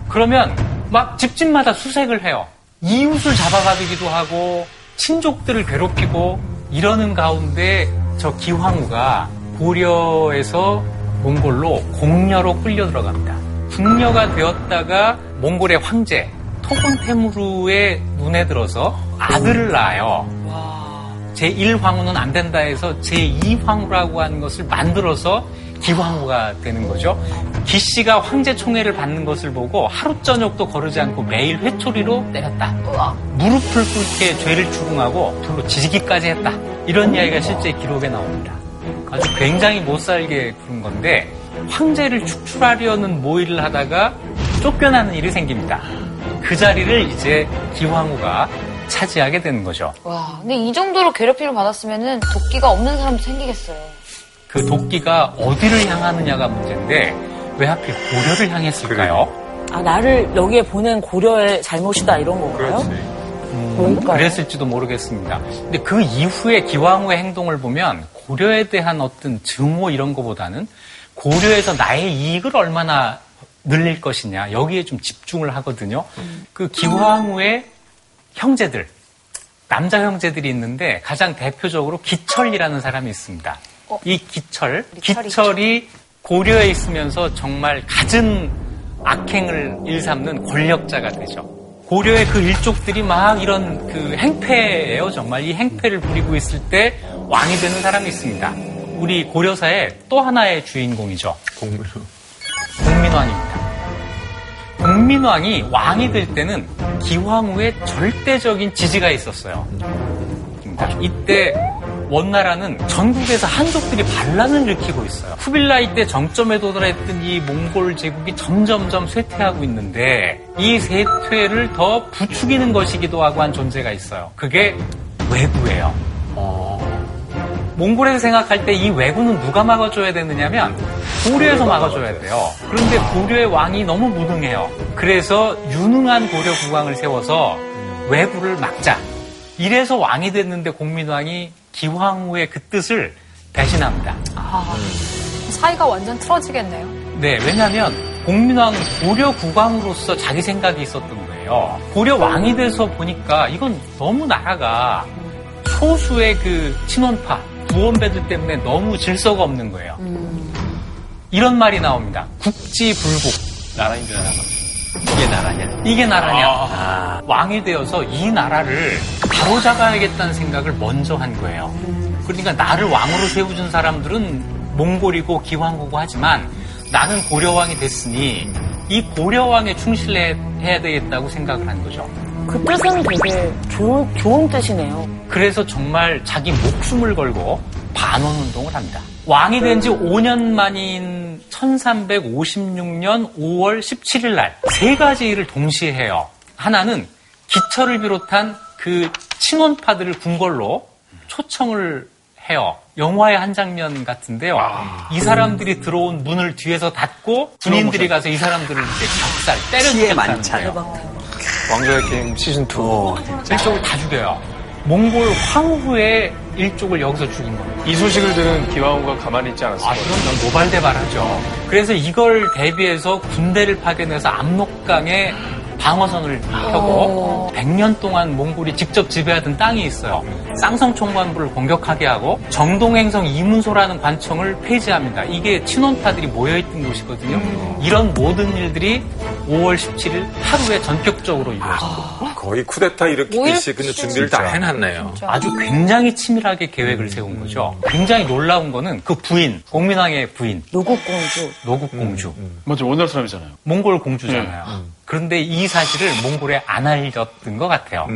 Speaker 9: 그러면 막 집집마다 수색을 해요. 이웃을 잡아가기도 하고 친족들을 괴롭히고 이러는 가운데 저 기황후가 고려에서 몽골로 공녀로 끌려 들어갑니다. 궁녀가 되었다가 몽골의 황제 토건테무르의 눈에 들어서 아들을 낳아요. 제1황후는 안 된다 해서 제2황후라고 하는 것을 만들어서 기황후가 되는 거죠. 기 씨가 황제 총애를 받는 것을 보고 하루 저녁도 거르지 않고 매일 회초리로 때렸다. 무릎을 꿇게 죄를 추궁하고 불로 지지기까지 했다. 이런 이야기가 실제 기록에 나옵니다. 아주 굉장히 못 살게 군 건데 황제를 축출하려는 모의를 하다가 쫓겨나는 일이 생깁니다. 그 자리를 이제 기황후가 차지하게 되는 거죠.
Speaker 2: 와, 근데 이 정도로 괴롭힘을 받았으면은 도끼가 없는 사람도 생기겠어요.
Speaker 9: 그 도끼가 어디를 향하느냐가 문제인데 왜 하필 고려를 향했을까요?
Speaker 7: 아, 나를 여기에 보낸 고려의 잘못이다 이런 건가요?
Speaker 9: 음? 그랬을지도 모르겠습니다. 근데 그 이후에 기왕후의 행동을 보면 고려에 대한 어떤 증오 이런 거보다는 고려에서 나의 이익을 얼마나 늘릴 것이냐 여기에 좀 집중을 하거든요. 그 기왕후의 형제들 남자 형제들이 있는데 가장 대표적으로 기철이라는 사람이 있습니다. 이 기철,
Speaker 2: 기철이
Speaker 9: 고려에 있으면서 정말 갖은 악행을 일삼는 권력자가 되죠. 고려의 그 일족들이 막 이런 그 행패예요. 정말 이 행패를 부리고 있을 때 왕이 되는 사람이 있습니다. 우리 고려사의 또 하나의 주인공이죠.
Speaker 6: 공민왕.
Speaker 9: 공민왕입니다. 공민왕이 왕이 될 때는 기황후의 절대적인 지지가 있었어요. 이때 원나라는 전국에서 한족들이 반란을 일으키고 있어요. 쿠빌라이 때 정점에 도달했던 이 몽골 제국이 점점점 쇠퇴하고 있는데 이 쇠퇴를 더 부추기는 것이기도 하고 한 존재가 있어요. 그게 왜구예요. 몽골에서 생각할 때 이 왜구는 누가 막아줘야 되느냐면 고려에서 막아줘야 돼요. 그런데 고려의 왕이 너무 무능해요. 그래서 유능한 고려 국왕을 세워서 왜구를 막자. 이래서 왕이 됐는데 공민왕이 기황후의 그 뜻을 배신합니다.
Speaker 8: 아, 사이가 완전 틀어지겠네요.
Speaker 9: 네, 왜냐하면 공민왕은 고려 국왕으로서 자기 생각이 있었던 거예요. 고려 왕이 돼서 보니까 이건 너무 나라가 소수의 그 친원파, 부원배들 때문에 너무 질서가 없는 거예요. 이런 말이 나옵니다. 국지불국.
Speaker 3: 나라인 줄 알아. 이게 나라냐?
Speaker 9: 이게 나라냐? 왕이 되어서 이 나라를 바로잡아야겠다는 생각을 먼저 한 거예요. 그러니까 나를 왕으로 세워준 사람들은 몽골이고 기왕국고 하지만 나는 고려왕이 됐으니 이 고려왕에 충실해야 되겠다고 생각을 한 거죠.
Speaker 7: 그 뜻은 되게 좋은, 좋은 뜻이네요.
Speaker 9: 그래서 정말 자기 목숨을 걸고 반원 운동을 합니다. 왕이 된 지 5년 만인 1356년 5월 17일 날 세 가지 일을 동시에 해요. 하나는 기철을 비롯한 그 친원파들을 궁궐로 초청을 해요. 영화의 한 장면 같은데요. 이 사람들이 들어온 문을 뒤에서 닫고 군인들이 가서 이 사람들을 이제 격살, 때려 죽였다는 거예요.
Speaker 1: 왕좌의 게임 시즌 2.
Speaker 9: 일족을 다 죽여요. 몽골 황후의 일족을 여기서 죽인 겁니다.
Speaker 1: 이 소식을 들은 기왕후가 가만히 있지 않았을
Speaker 9: 아,
Speaker 1: 거예요.
Speaker 9: 그럼 노발대발하죠. 그래서 이걸 대비해서 군대를 파견해서 압록강에 방어선을 펴고 100년 동안 몽골이 직접 지배하던 땅이 있어요. 쌍성 총관부를 공격하게 하고 정동행성 이문소라는 관청을 폐지합니다. 이게 친원파들이 모여있던 곳이거든요. 이런 모든 일들이 5월 17일 하루에 전격적으로 이루어집니다.
Speaker 6: 거의 쿠데타 일으키듯이 그냥 준비를 다 해놨네요.
Speaker 9: 아주 굉장히 치밀하게 계획을 세운 거죠. 굉장히 놀라운 거는 그 부인, 공민왕의 부인,
Speaker 7: 노국공주.
Speaker 9: 노국공주.
Speaker 4: 맞아, 원나라 사람이잖아요.
Speaker 9: 몽골 공주잖아요. 그런데 이 사실을 몽골에 안 알렸던 것 같아요.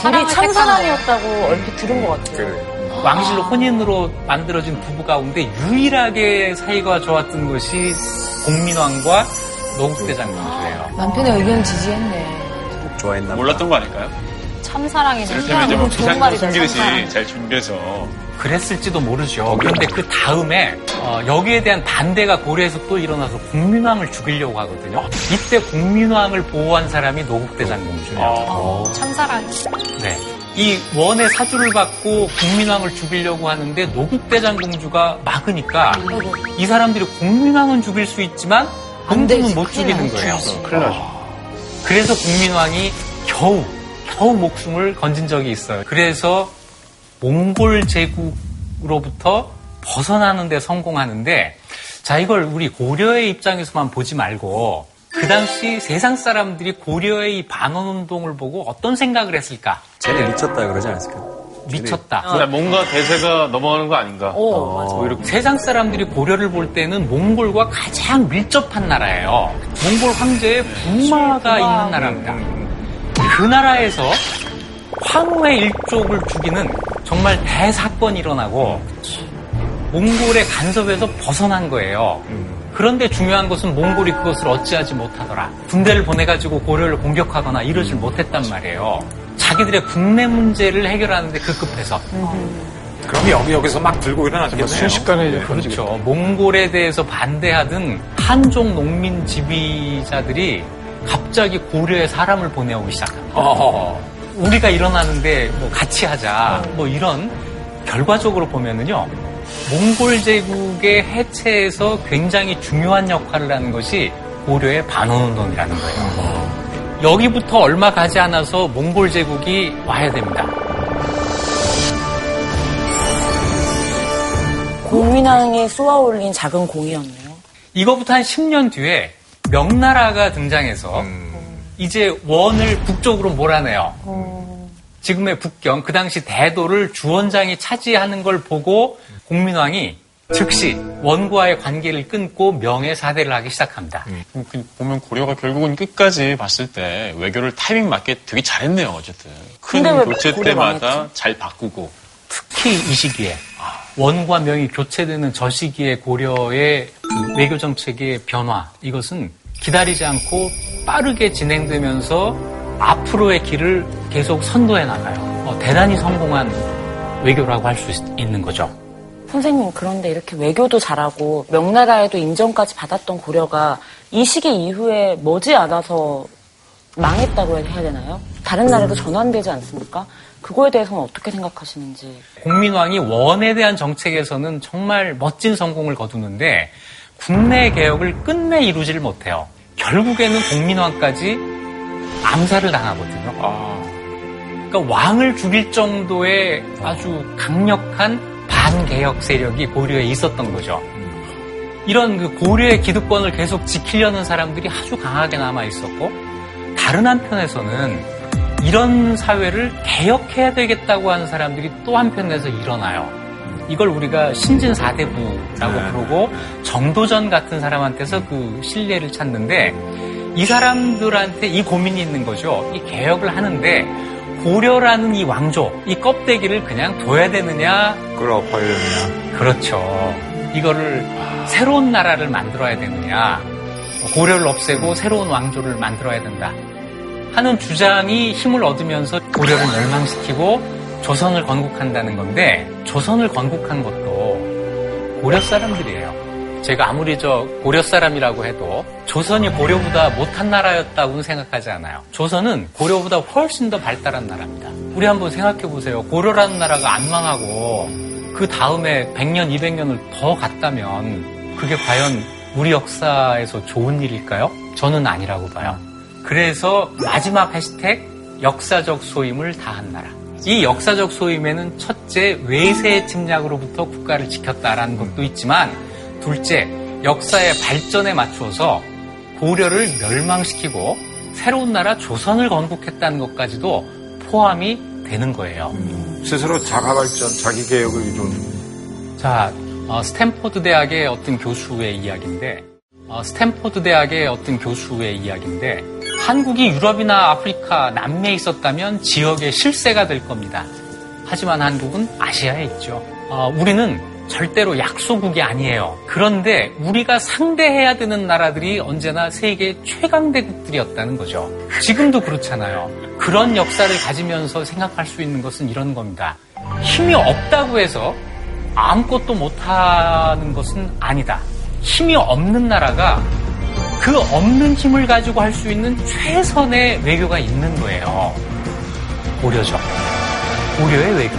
Speaker 7: 둘이 참사랑이었다고 얼핏 들은 것 같아요.
Speaker 9: 왕실로 혼인으로 만들어진 부부 가운데 유일하게 사이가 좋았던 것이 공민왕과 노국대장 공주예요.
Speaker 2: 남편의 의견 지지했네.
Speaker 3: 좋아했나.
Speaker 4: 몰랐던 거 아닐까요?
Speaker 8: 참사랑이네.
Speaker 4: 그러면 이제 뭐 비상금 숨기듯이. 잘 준비해서
Speaker 9: 그랬을지도 모르죠. 그런데 그 다음에 어, 여기에 대한 반대가 고려에서 또 일어나서 국민왕을 죽이려고 하거든요. 이때 국민왕을 보호한 사람이 노국대장 공주예요.
Speaker 8: 참사랑이.
Speaker 9: 네. 이 원의 사주를 받고 국민왕을 죽이려고 하는데 노국대장 공주가 막으니까 이 사람들이 국민왕은 죽일 수 있지만 공주는 못 죽이는 거예요.
Speaker 1: 큰일 나죠.
Speaker 9: 그래서 국민왕이 겨우 겨우 목숨을 건진 적이 있어요. 그래서 몽골 제국으로부터 벗어나는 데 성공하는데 자 이걸 우리 고려의 입장에서만 보지 말고 그 당시 세상 사람들이 고려의 이 반원 운동을 보고 어떤 생각을 했을까?
Speaker 3: 쟤네 미쳤다 그러지 않았을까요?
Speaker 9: 미쳤다.
Speaker 1: 그냥 뭔가 대세가 넘어가는 거 아닌가.
Speaker 7: 오, 맞아.
Speaker 1: 뭐 이렇게
Speaker 9: 세상 사람들이 고려를 볼 때는 몽골과 가장 밀접한 나라예요. 몽골 황제의 부마가 있는 나라입니다. 그 나라에서 황후의 일족을 죽이는 정말 대사건이 일어나고 몽골의 간섭에서 벗어난 거예요. 그런데 중요한 것은 몽골이 그것을 어찌하지 못하더라. 군대를 보내가지고 고려를 공격하거나 이러질 못했단 말이에요. 자기들의 국내 문제를 해결하는데 급급해서.
Speaker 6: 그럼 여기 여기서 막 들고 일어나겠네요.
Speaker 1: 순식간에 이제
Speaker 9: 그렇죠. 몽골에 대해서 반대하던 한족 농민 지휘자들이 갑자기 고려에 사람을 보내오기 시작합니다. 우리가 일어나는데 뭐 같이 하자. 뭐 이런 결과적으로 보면은요. 몽골 제국의 해체에서 굉장히 중요한 역할을 하는 것이 고려의 반원운동이라는 거예요. 여기부터 얼마 가지 않아서 몽골 제국이 와야 됩니다.
Speaker 7: 공민왕이 쏘아 올린 작은 공이었네요.
Speaker 9: 이거부터 한 10년 뒤에 명나라가 등장해서 이제 원을 북쪽으로 몰아내요. 지금의 북경, 그 당시 대도를 주원장이 차지하는 걸 보고 공민왕이 즉시 원과의 관계를 끊고 명예사대를 하기 시작합니다.
Speaker 4: 그- 그 보면 고려가 결국은 끝까지 봤을 때 외교를 타이밍 맞게 되게 잘했네요, 어쨌든. 큰 교체 때마다? 잘 바꾸고.
Speaker 9: 특히 이 시기에 원과 명이 교체되는 저 시기에 고려의 그 외교 정책의 변화 이것은 기다리지 않고 빠르게 진행되면서 앞으로의 길을 계속 선도해 나가요. 어, 대단히 성공한 외교라고 할 수 있는 거죠.
Speaker 7: 선생님, 그런데 이렇게 외교도 잘하고 명나라에도 인정까지 받았던 고려가 이 시기 이후에 머지않아서 망했다고 해야 되나요? 다른 나라로 전환되지 않습니까? 그거에 대해서는 어떻게 생각하시는지.
Speaker 9: 공민왕이 원에 대한 정책에서는 정말 멋진 성공을 거두는데 국내 개혁을 끝내 이루지를 못해요. 결국에는 공민왕까지 암살을 당하거든요. 그러니까 왕을 죽일 정도의 아주 강력한 반개혁 세력이 고려에 있었던 거죠. 이런 그 고려의 기득권을 계속 지키려는 사람들이 아주 강하게 남아 있었고 다른 한편에서는 이런 사회를 개혁해야 되겠다고 하는 사람들이 또 한편에서 일어나요. 이걸 우리가 신진 사대부라고
Speaker 6: 네.
Speaker 9: 부르고 정도전 같은 사람한테서 그 신뢰를 찾는데 이 사람들한테 이 고민이 있는 거죠. 이 개혁을 하는데 고려라는 이 왕조, 이 껍데기를 그냥 둬야 되느냐?
Speaker 6: 끌어버리느냐.
Speaker 9: 그렇죠. 이거를 새로운 나라를 만들어야 되느냐? 고려를 없애고 새로운 왕조를 만들어야 된다. 하는 주장이 힘을 얻으면서 고려를 멸망시키고 조선을 건국한다는 건데 조선을 건국한 것도 고려 사람들이에요. 제가 아무리 저 고려 사람이라고 해도 조선이 고려보다 못한 나라였다고는 생각하지 않아요. 조선은 고려보다 훨씬 더 발달한 나라입니다. 우리 한번 생각해 보세요. 고려라는 나라가 안 망하고 그 다음에 100년, 200년을 더 갔다면 그게 과연 우리 역사에서 좋은 일일까요? 저는 아니라고 봐요. 그래서 마지막 해시태그 역사적 소임을 다한 나라. 이 역사적 소임에는 첫째 외세 침략으로부터 국가를 지켰다라는 것도 있지만 둘째 역사의 발전에 맞추어서 고려를 멸망시키고 새로운 나라 조선을 건국했다는 것까지도 포함이 되는 거예요.
Speaker 6: 스스로 자가 발전, 자기 개혁을 이룬.
Speaker 9: 자, 어, 스탠포드 대학의 어떤 교수의 이야기인데, 어, 스탠포드 대학의 어떤 교수의 이야기인데, 한국이 유럽이나 아프리카, 남미에 있었다면 지역의 실세가 될 겁니다. 하지만 한국은 아시아에 있죠. 어, 우리는 절대로 약소국이 아니에요. 그런데 우리가 상대해야 되는 나라들이 언제나 세계 최강대국들이었다는 거죠. 지금도 그렇잖아요. 그런 역사를 가지면서 생각할 수 있는 것은 이런 겁니다. 힘이 없다고 해서 아무것도 못하는 것은 아니다. 힘이 없는 나라가 그 없는 힘을 가지고 할 수 있는 최선의 외교가 있는 거예요. 고려죠. 고려의 외교.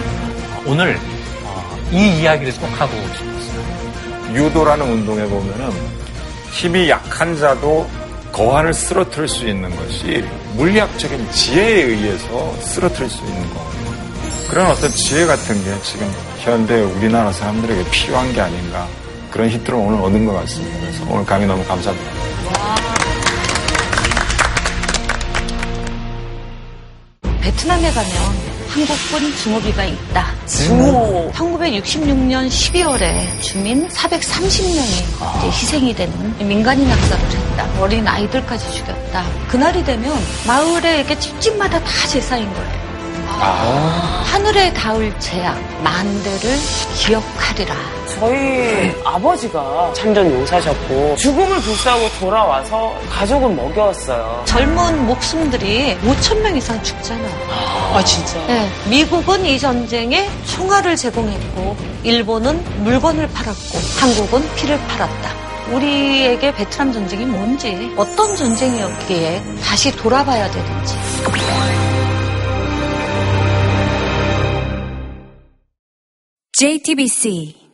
Speaker 9: 오늘 어, 이 이야기를 꼭 하고 싶었어요.
Speaker 6: 유도라는 운동에 보면은 힘이 약한 자도 거한을 쓰러뜨릴 수 있는 것이 물리학적인 지혜에 의해서 쓰러뜨릴 수 있는 거거든요. 그런 어떤 지혜 같은 게 지금 현대 우리나라 사람들에게 필요한 게 아닌가 그런 힌트를 오늘 얻은 것 같습니다. 그래서 오늘 강의 너무 감사합니다.
Speaker 2: 베트남에 가면 한국군 증오비가 있다.
Speaker 7: 증오.
Speaker 2: 1966년 12월에 주민 430명이 희생이 되는 민간인 학살을 했다. 어린 아이들까지 죽였다. 그날이 되면 마을에 이렇게 집집마다 다 제사인 거예요. 하늘에 닿을 재앙, 만대를 기억하리라.
Speaker 7: 저희 아버지가 참전 용사셨고 죽음을 불사하고 돌아와서 가족을 먹여왔어요.
Speaker 2: 젊은 목숨들이 5천 명 이상 죽잖아요.
Speaker 7: 아 진짜?
Speaker 2: 네, 미국은 이 전쟁에 총알을 제공했고 일본은 물건을 팔았고 한국은 피를 팔았다. 우리에게 베트남 전쟁이 뭔지 어떤 전쟁이었기에 다시 돌아봐야 되는지
Speaker 10: JTBC